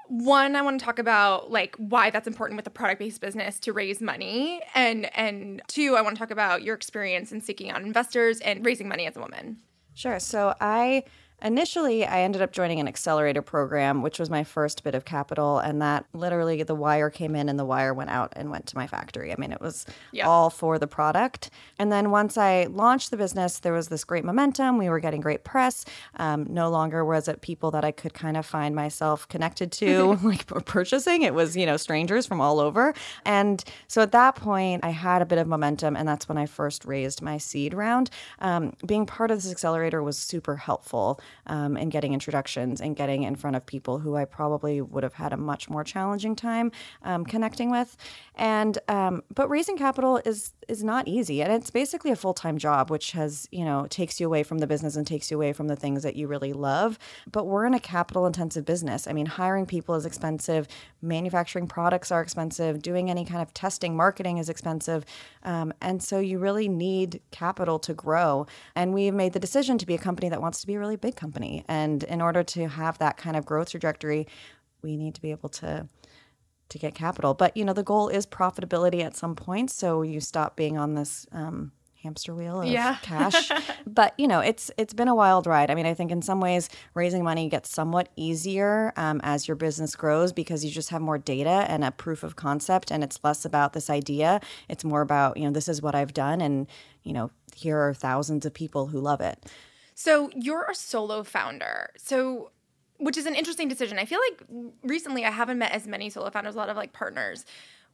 One, I want to talk about like why that's important with a product-based business to raise money. And and two, I want to talk about your experience in seeking out investors and raising money as a woman. Sure. So I initially I ended up joining an accelerator program, which was my first bit of capital, and that literally the wire came in and the wire went out and went to my factory. I mean, it was Yeah. all for the product. And then once I launched the business, there was this great momentum. We were getting great press. Um, no longer was it people that I could kind of find myself connected to, like purchasing. It was you know strangers from all over. And so at that point, I had a bit of momentum, and that's when I first raised my seed round. Um, being part of this accelerator was super helpful um, in getting introductions and getting in front of people who I probably would have had a much more challenging time um, connecting with. And um, but raising capital is is not easy, and it's basically a full time job, which has you know takes you away from the business and takes you away from the things that you really love. But we're in a capital intensive business. I mean, hiring people is expensive, manufacturing products are expensive, doing any kind of testing, marketing is expensive, um, and so you really need capital to grow. And we've made the decision to be a company that wants to be a really big company, and in order to have that kind of growth trajectory, we need to be able to to get capital. But you know, the goal is profitability at some point, so you stop being on this um, hamster wheel of Yeah. cash. but you know, it's it's been a wild ride. I mean, I think in some ways raising money gets somewhat easier um, as your business grows because you just have more data and a proof of concept, and it's less about this idea. It's more about you know this is what I've done, and you know here are thousands of people who love it. So you're a solo founder. So which is an interesting decision. I feel like recently I haven't met as many solo founders, a lot of like partners.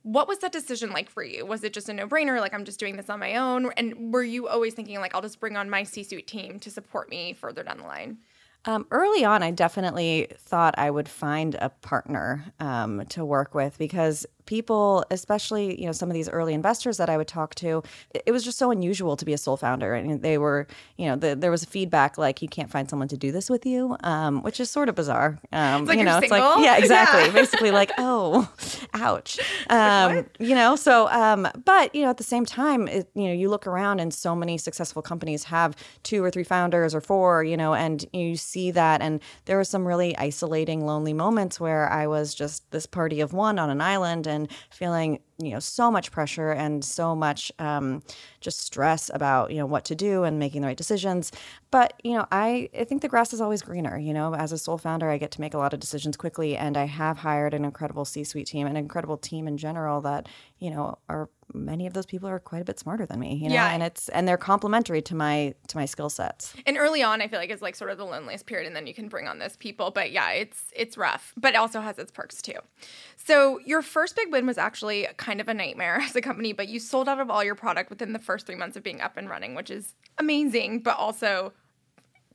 What was that decision like for you? Was it just a no-brainer like I'm just doing this on my own and were you always thinking like I'll just bring on my C-suite team to support me further down the line? Um, early on, I definitely thought I would find a partner um, to work with because people, especially you know some of these early investors that I would talk to, it, was just so unusual to be a sole founder, and they were you know the, there was feedback like you can't find someone to do this with you, um, which is sort of bizarre. Um, It's like you know, it's like yeah, exactly, Yeah. basically like oh, ouch, um, you know. So, um, but you know, at the same time, it, you know, you look around and so many successful companies have two or three founders or four, you know, and you see that. And there were some really isolating, lonely moments where I was just this party of one on an island and feeling you know so much pressure and so much um, just stress about you know what to do and making the right decisions but you know I, I think the grass is always greener you know as a sole founder i get to make a lot of decisions quickly and i have hired an incredible c-suite team an incredible team in general that you know are many of those people are quite a bit smarter than me you know Yeah. and it's and they're complementary to my to my skill sets And early on I feel like is like sort of the loneliest period and then you can bring on those people. But yeah, it's it's rough, but it also has its perks too. So your first big win was actually kind of a nightmare as a company, but you sold out of all your product within the first three months of being up and running, which is amazing, but also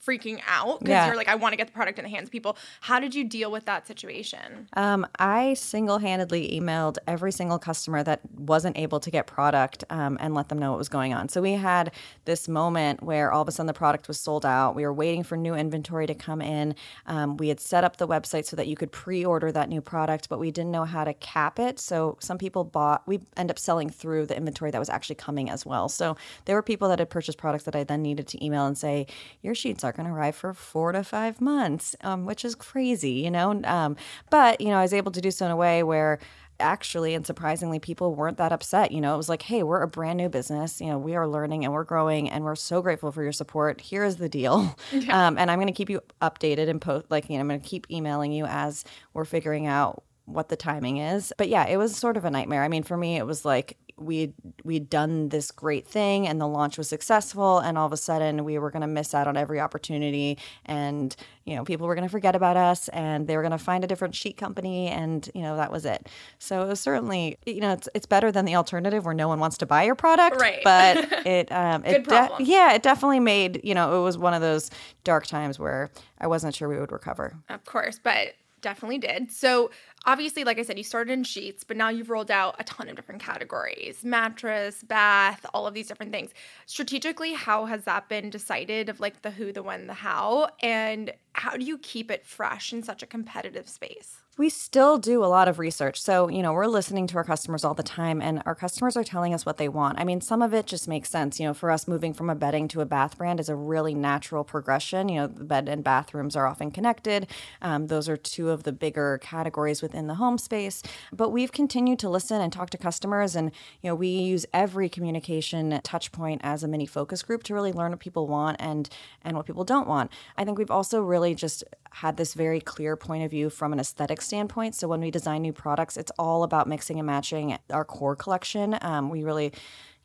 freaking out because Yeah. you're like, I want to get the product in the hands of people. How did you deal with that situation? Um, I single handedly emailed every single customer that wasn't able to get product um, and let them know what was going on. So we had this moment where all of a sudden the product was sold out. We were waiting for new inventory to come in. Um, we had set up the website so that you could pre order that new product, but we didn't know how to cap it. So some people bought, we end up selling through the inventory that was actually coming as well. So there were people that had purchased products that I then needed to email and say, Your sheets are going to arrive for four to five months, um, which is crazy, you know? Um, but, you know, I was able to do so in a way where actually and surprisingly people weren't that upset you know? It was like hey we're a brand new business you know we are learning and we're growing and we're so grateful for your support. Here is the deal. Um, and i'm going to keep you updated and post like you know i'm going to keep emailing you as we're figuring out what the timing is. But yeah it was sort of a nightmare. I mean for me it was like we we'd done this great thing and the launch was successful and all of a sudden we were going to miss out on every opportunity and you know people were going to forget about us and they were going to find a different sheet company and you know that was it. So it was certainly you know it's it's better than the alternative where no one wants to buy your product Right. but it um it de- yeah it definitely made you know it was one of those dark times where i wasn't sure we would recover. Of course, but definitely did. So, obviously, like I said, you started in sheets, but now you've rolled out a ton of different categories mattress, bath, all of these different things. Strategically, how has that been decided of like the who, the when, the how? And how do you keep it fresh in such a competitive space? We still do a lot of research. So, you know, we're listening to our customers all the time, and our customers are telling us what they want. I mean, some of it just makes sense. You know, for us, moving from a bedding to a bath brand is a really natural progression. You know, the bed and bathrooms are often connected. Um, those are two of the bigger categories within the home space. But we've continued to listen and talk to customers, and, you know, we use every communication touch point as a mini focus group to really learn what people want and and what people don't want. I think we've also really just had this very clear point of view from an aesthetic standpoint. So when we design new products, it's all about mixing and matching our core collection. Um, we really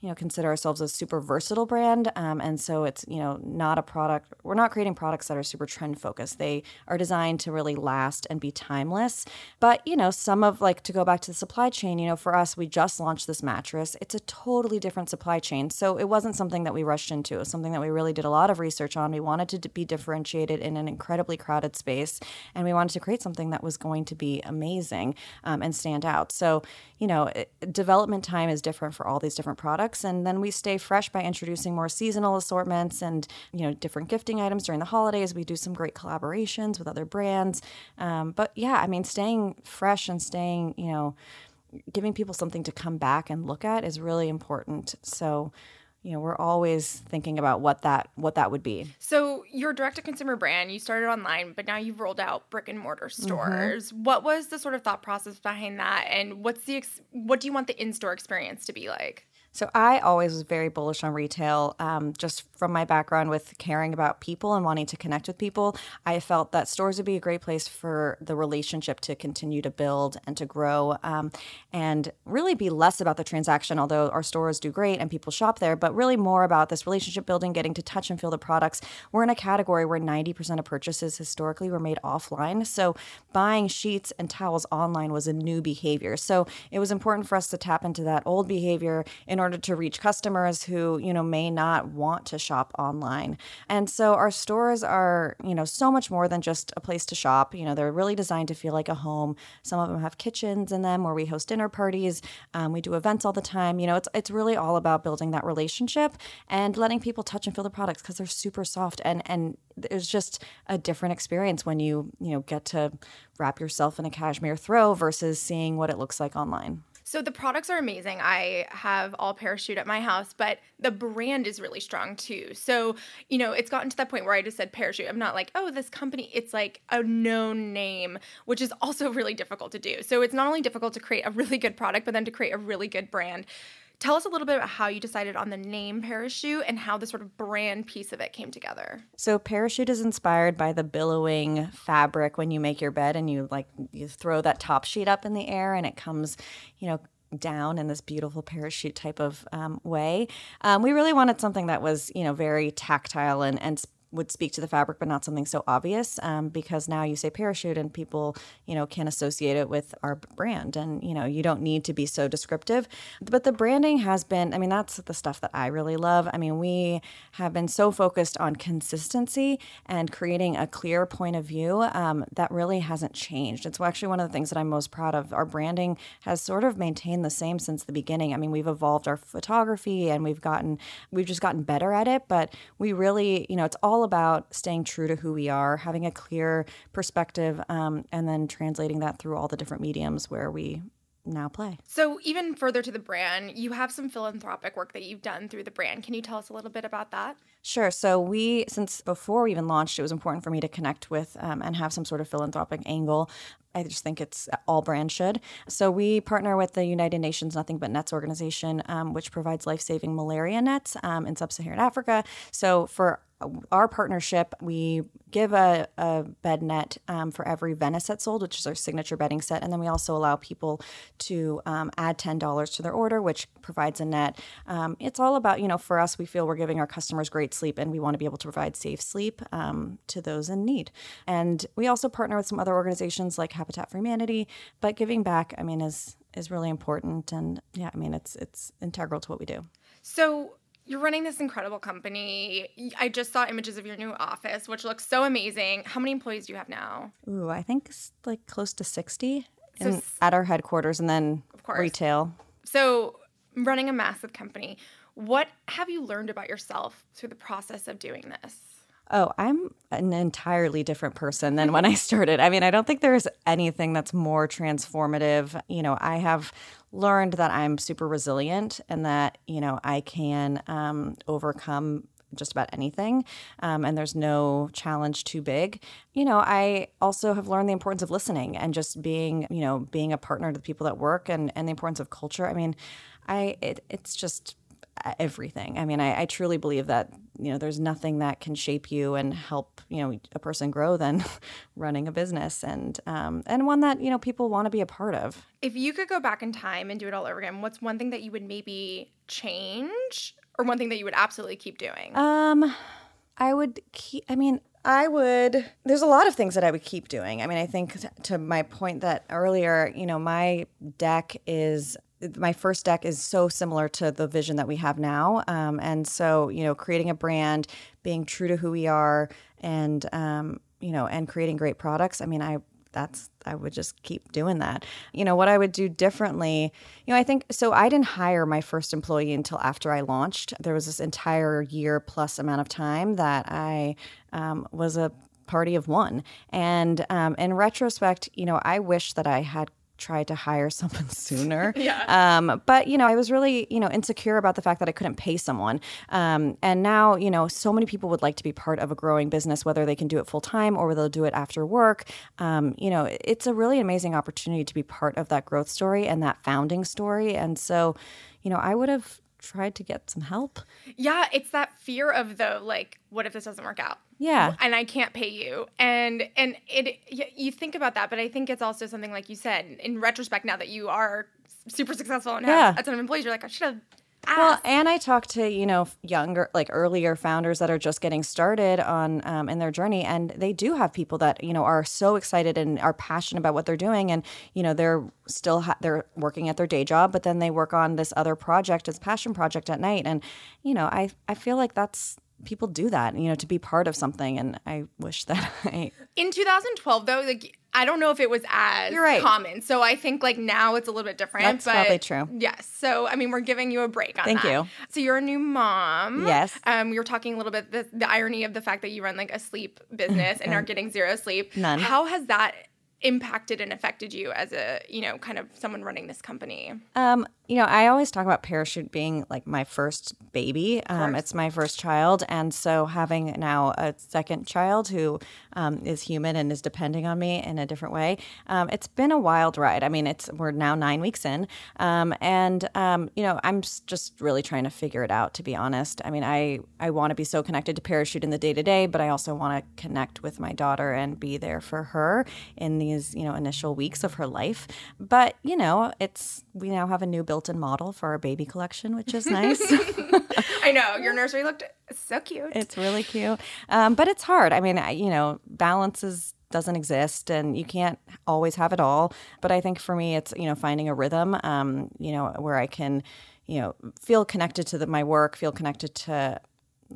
you know consider ourselves a super versatile brand um, and so it's you know not a product we're not creating products that are super trend focused. They are designed to really last and be timeless. But you know some of like to go back to the supply chain you know for us we just launched this mattress. It's a totally different supply chain. So it wasn't something that we rushed into. It was something that we really did a lot of research on. We wanted to be differentiated in an incredibly crowded space and we wanted to create something that was going to be amazing um, and stand out. So you know it, development time is different for all these different products and then we stay fresh by introducing more seasonal assortments and you know different gifting items during the holidays. We do some great collaborations with other brands. Um, but yeah i mean staying fresh and staying you know giving people something to come back and look at is really important. So you know we're always thinking about what that what that would be. So, your direct to consumer brand, you started online, but now you've rolled out brick and mortar stores. What was the sort of thought process behind that? And what's the ex- what do you want the in-store experience to be like? So I always was very bullish on retail, um, just from my background with caring about people and wanting to connect with people. I felt that stores would be a great place for the relationship to continue to build and to grow, um, and really be less about the transaction. Although our stores do great and people shop there, but really more about this relationship building, getting to touch and feel the products. We're in a category where ninety percent of purchases historically were made offline, so buying sheets and towels online was a new behavior. So it was important for us to tap into that old behavior in order to reach customers who, you know, may not want to shop online. And so our stores are, you know, so much more than just a place to shop. You know, they're really designed to feel like a home. Some of them have kitchens in them where we host dinner parties. Um, we do events all the time. You know, it's it's really all about building that relationship and letting people touch and feel the products because they're super soft and and it's just a different experience when you you know get to wrap yourself in a cashmere throw versus seeing what it looks like online. So the products are amazing. I have all parachute at my house, but the brand is really strong too. So, you know, it's gotten to that point where I just said parachute. I'm not like, oh, this company, it's like a known name, which is also really difficult to do. So it's not only difficult to create a really good product, but then to create a really good brand. Tell us a little bit about how you decided on the name Parachute and how the sort of brand piece of it came together. So Parachute is inspired by the billowing fabric when you make your bed and you like you throw that top sheet up in the air and it comes, you know, down in this beautiful parachute type of um, way. Um, we really wanted something that was, you know, very tactile and and would speak to the fabric, but not something so obvious. Um, because now you say parachute, and people, you know, can associate it with our brand, and you know, you don't need to be so descriptive. But the branding has been, I mean, that's the stuff that I really love. I mean, we have been so focused on consistency and creating a clear point of view um, that really hasn't changed. It's actually one of the things that I'm most proud of. Our branding has sort of maintained the same since the beginning. I mean, we've evolved our photography, and we've gotten, we've just gotten better at it. But we really, you know, it's all about staying true to who we are, having a clear perspective, um, and then translating that through all the different mediums where we now play. So, even further to the brand, you have some philanthropic work that you've done through the brand. Can you tell us a little bit about that? Sure. So, we, since before we even launched, it was important for me to connect with um, and have some sort of philanthropic angle. I just think it's all brands should. So we partner with the United Nations Nothing But Nets organization, um, which provides life-saving malaria nets um, in sub-Saharan Africa. So for our partnership, we give a, a bed net um, for every Venice set sold, which is our signature bedding set. And then we also allow people to um, add $10 to their order, which provides a net. Um, it's all about, you know, for us, we feel we're giving our customers great sleep and we want to be able to provide safe sleep um, to those in need. And we also partner with some other organizations like Habitat for Humanity, but giving back, I mean, is is really important and yeah i mean it's it's integral to what we do so you're running this incredible company. I just saw images of your new office, which looks so amazing. How many employees do you have now? Ooh, I think it's like close to 60 so in, at our headquarters and then of course. retail. So, running a massive company, what have you learned about yourself through the process of doing this? Oh, I'm an entirely different person than when I started. I mean, I don't think there's anything that's more transformative. You know, I have learned that I'm super resilient and that, you know, I can um, overcome just about anything um, and there's no challenge too big you know i also have learned the importance of listening and just being you know being a partner to the people that work and and the importance of culture i mean i it, it's just everything. I mean, I, I, truly believe that you know there's nothing that can shape you and help you know a person grow than running a business and um, and one that you know people want to be a part of. If you could go back in time and do it all over again, what's one thing that you would maybe change, or one thing that you would absolutely keep doing? Um, I would keep. I mean, I would. There's a lot of things that I would keep doing. I mean, I think to my point that earlier, you know, my deck is my first deck is so similar to the vision that we have now. Um, and so, you know, creating a brand, being true to who we are, and um, you know, and creating great products. I mean, I that's I would just keep doing that. You know, what I would do differently, you know, I think so I didn't hire my first employee until after I launched. There was this entire year plus amount of time that I um, was a party of one. And um, in retrospect, you know, I wish that I had tried to hire someone sooner. yeah. Um, but you know, I was really you know insecure about the fact that I couldn't pay someone. Um, and now you know, so many people would like to be part of a growing business, whether they can do it full time or they'll do it after work. Um, you know, it's a really amazing opportunity to be part of that growth story and that founding story. And so, you know, I would have tried to get some help. Yeah, it's that fear of the like, what if this doesn't work out? Yeah. And I can't pay you. And and it you think about that, but I think it's also something like you said, in retrospect now that you are super successful and have Yeah. a ton of employees, you're like, I should have asked. Well, and I talk to you know younger, like earlier founders that are just getting started on um, in their journey, and they do have people that you know are so excited and are passionate about what they're doing, and you know they're still ha- they're working at their day job, but then they work on this other project, this passion project at night, and you know I I feel like that's people do that, you know, to be part of something, and I wish that I in 2012 though, like I don't know if it was as right. common. So I think like now it's a little bit different. That's but probably true. Yes. So I mean, we're giving you a break on Thank that. you. So you're a new mom. Yes. Um, we were talking a little bit the, the irony of the fact that you run like a sleep business and are getting zero sleep. None. How has that impacted and affected you as a you know kind of someone running this company? Um, you know, I always talk about Parachute being like my first baby. Um, it's my first child, and so having now a second child who um, is human and is depending on me in a different way, um, it's been a wild ride. I mean, it's we're now nine weeks in, um, and um, you know, I'm just really trying to figure it out. To be honest, I mean, I I want to be so connected to Parachute in the day to day, but I also want to connect with my daughter and be there for her in these you know initial weeks of her life. But you know, it's we now have a new built-in model for our baby collection, which is nice. I know your nursery looked so cute. it's really cute, um, but it's hard. I mean, I, you know, balance is doesn't exist and you can't always have it all but i think for me it's you know finding a rhythm um, you know where i can you know feel connected to the, my work feel connected to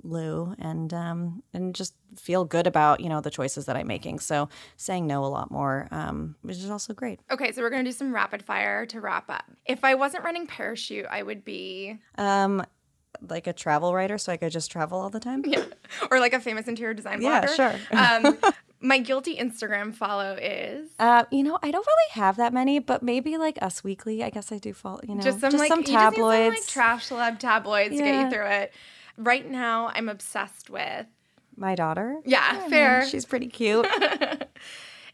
lou and um, and just feel good about you know the choices that i'm making so saying no a lot more um, which is also great Okay, so we're gonna do some rapid fire to wrap up. If I wasn't running Parachute, I would be um, like a travel writer so i could just travel all the time Yeah. Or like a famous interior design Yeah, sure. um, my guilty Instagram follow is Uh, you know, I don't really have that many, but maybe like Us Weekly. I guess I do follow. You know, just some like some just need some, tabloids. like trash celeb tabloids to get you through it. Right now, I'm obsessed with. My daughter. Yeah, Oh, fair. She's pretty cute.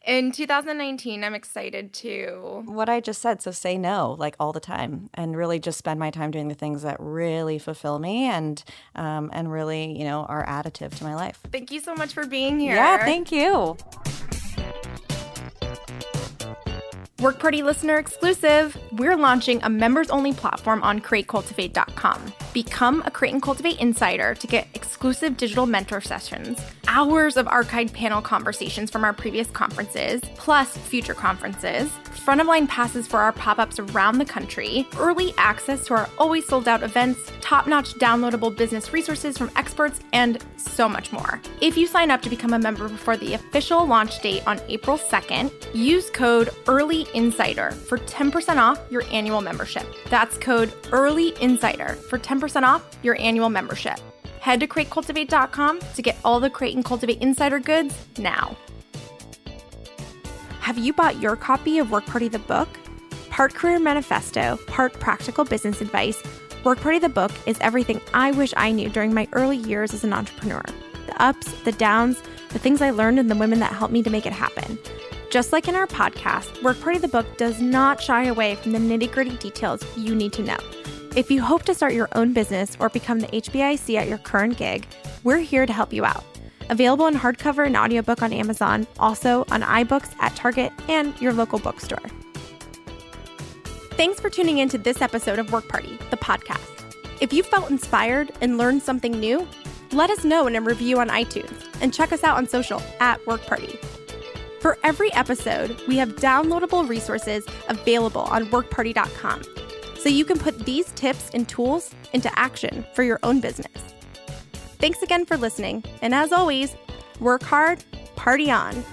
In 2019, I'm excited to. what I just said. So say no, like all the time, and really just spend my time doing the things that really fulfill me and um, and really, you know, are additive to my life. Thank you so much for being here. Yeah, thank you. Work Party listener exclusive. We're launching a members only platform on createcultivate.com. Become a Create and Cultivate insider to get exclusive digital mentor sessions, hours of archived panel conversations from our previous conferences, plus future conferences, front of line passes for our pop ups around the country, early access to our always sold out events, top notch downloadable business resources from experts, and so much more. If you sign up to become a member before the official launch date on April 2nd, use code EARLY INSIDER for 10% off your annual membership. That's code EARLY INSIDER for 10% off your annual membership. Head to createcultivate.com to get all the Create and Cultivate Insider goods now. Have you bought your copy of Work Party the Book? Part career manifesto, part practical business advice, Work Party the Book is everything I wish I knew during my early years as an entrepreneur. The ups, the downs, the things I learned, and the women that helped me to make it happen. Just like in our podcast, Work Party the Book does not shy away from the nitty gritty details you need to know. If you hope to start your own business or become the HBIC at your current gig, we're here to help you out. Available in hardcover and audiobook on Amazon, also on iBooks at Target and your local bookstore. Thanks for tuning in to this episode of Work Party, the podcast. If you felt inspired and learned something new, let us know in a review on iTunes and check us out on social at Work Party. For every episode, we have downloadable resources available on workparty.com so you can put these tips and tools into action for your own business. Thanks again for listening, and as always, work hard, party on.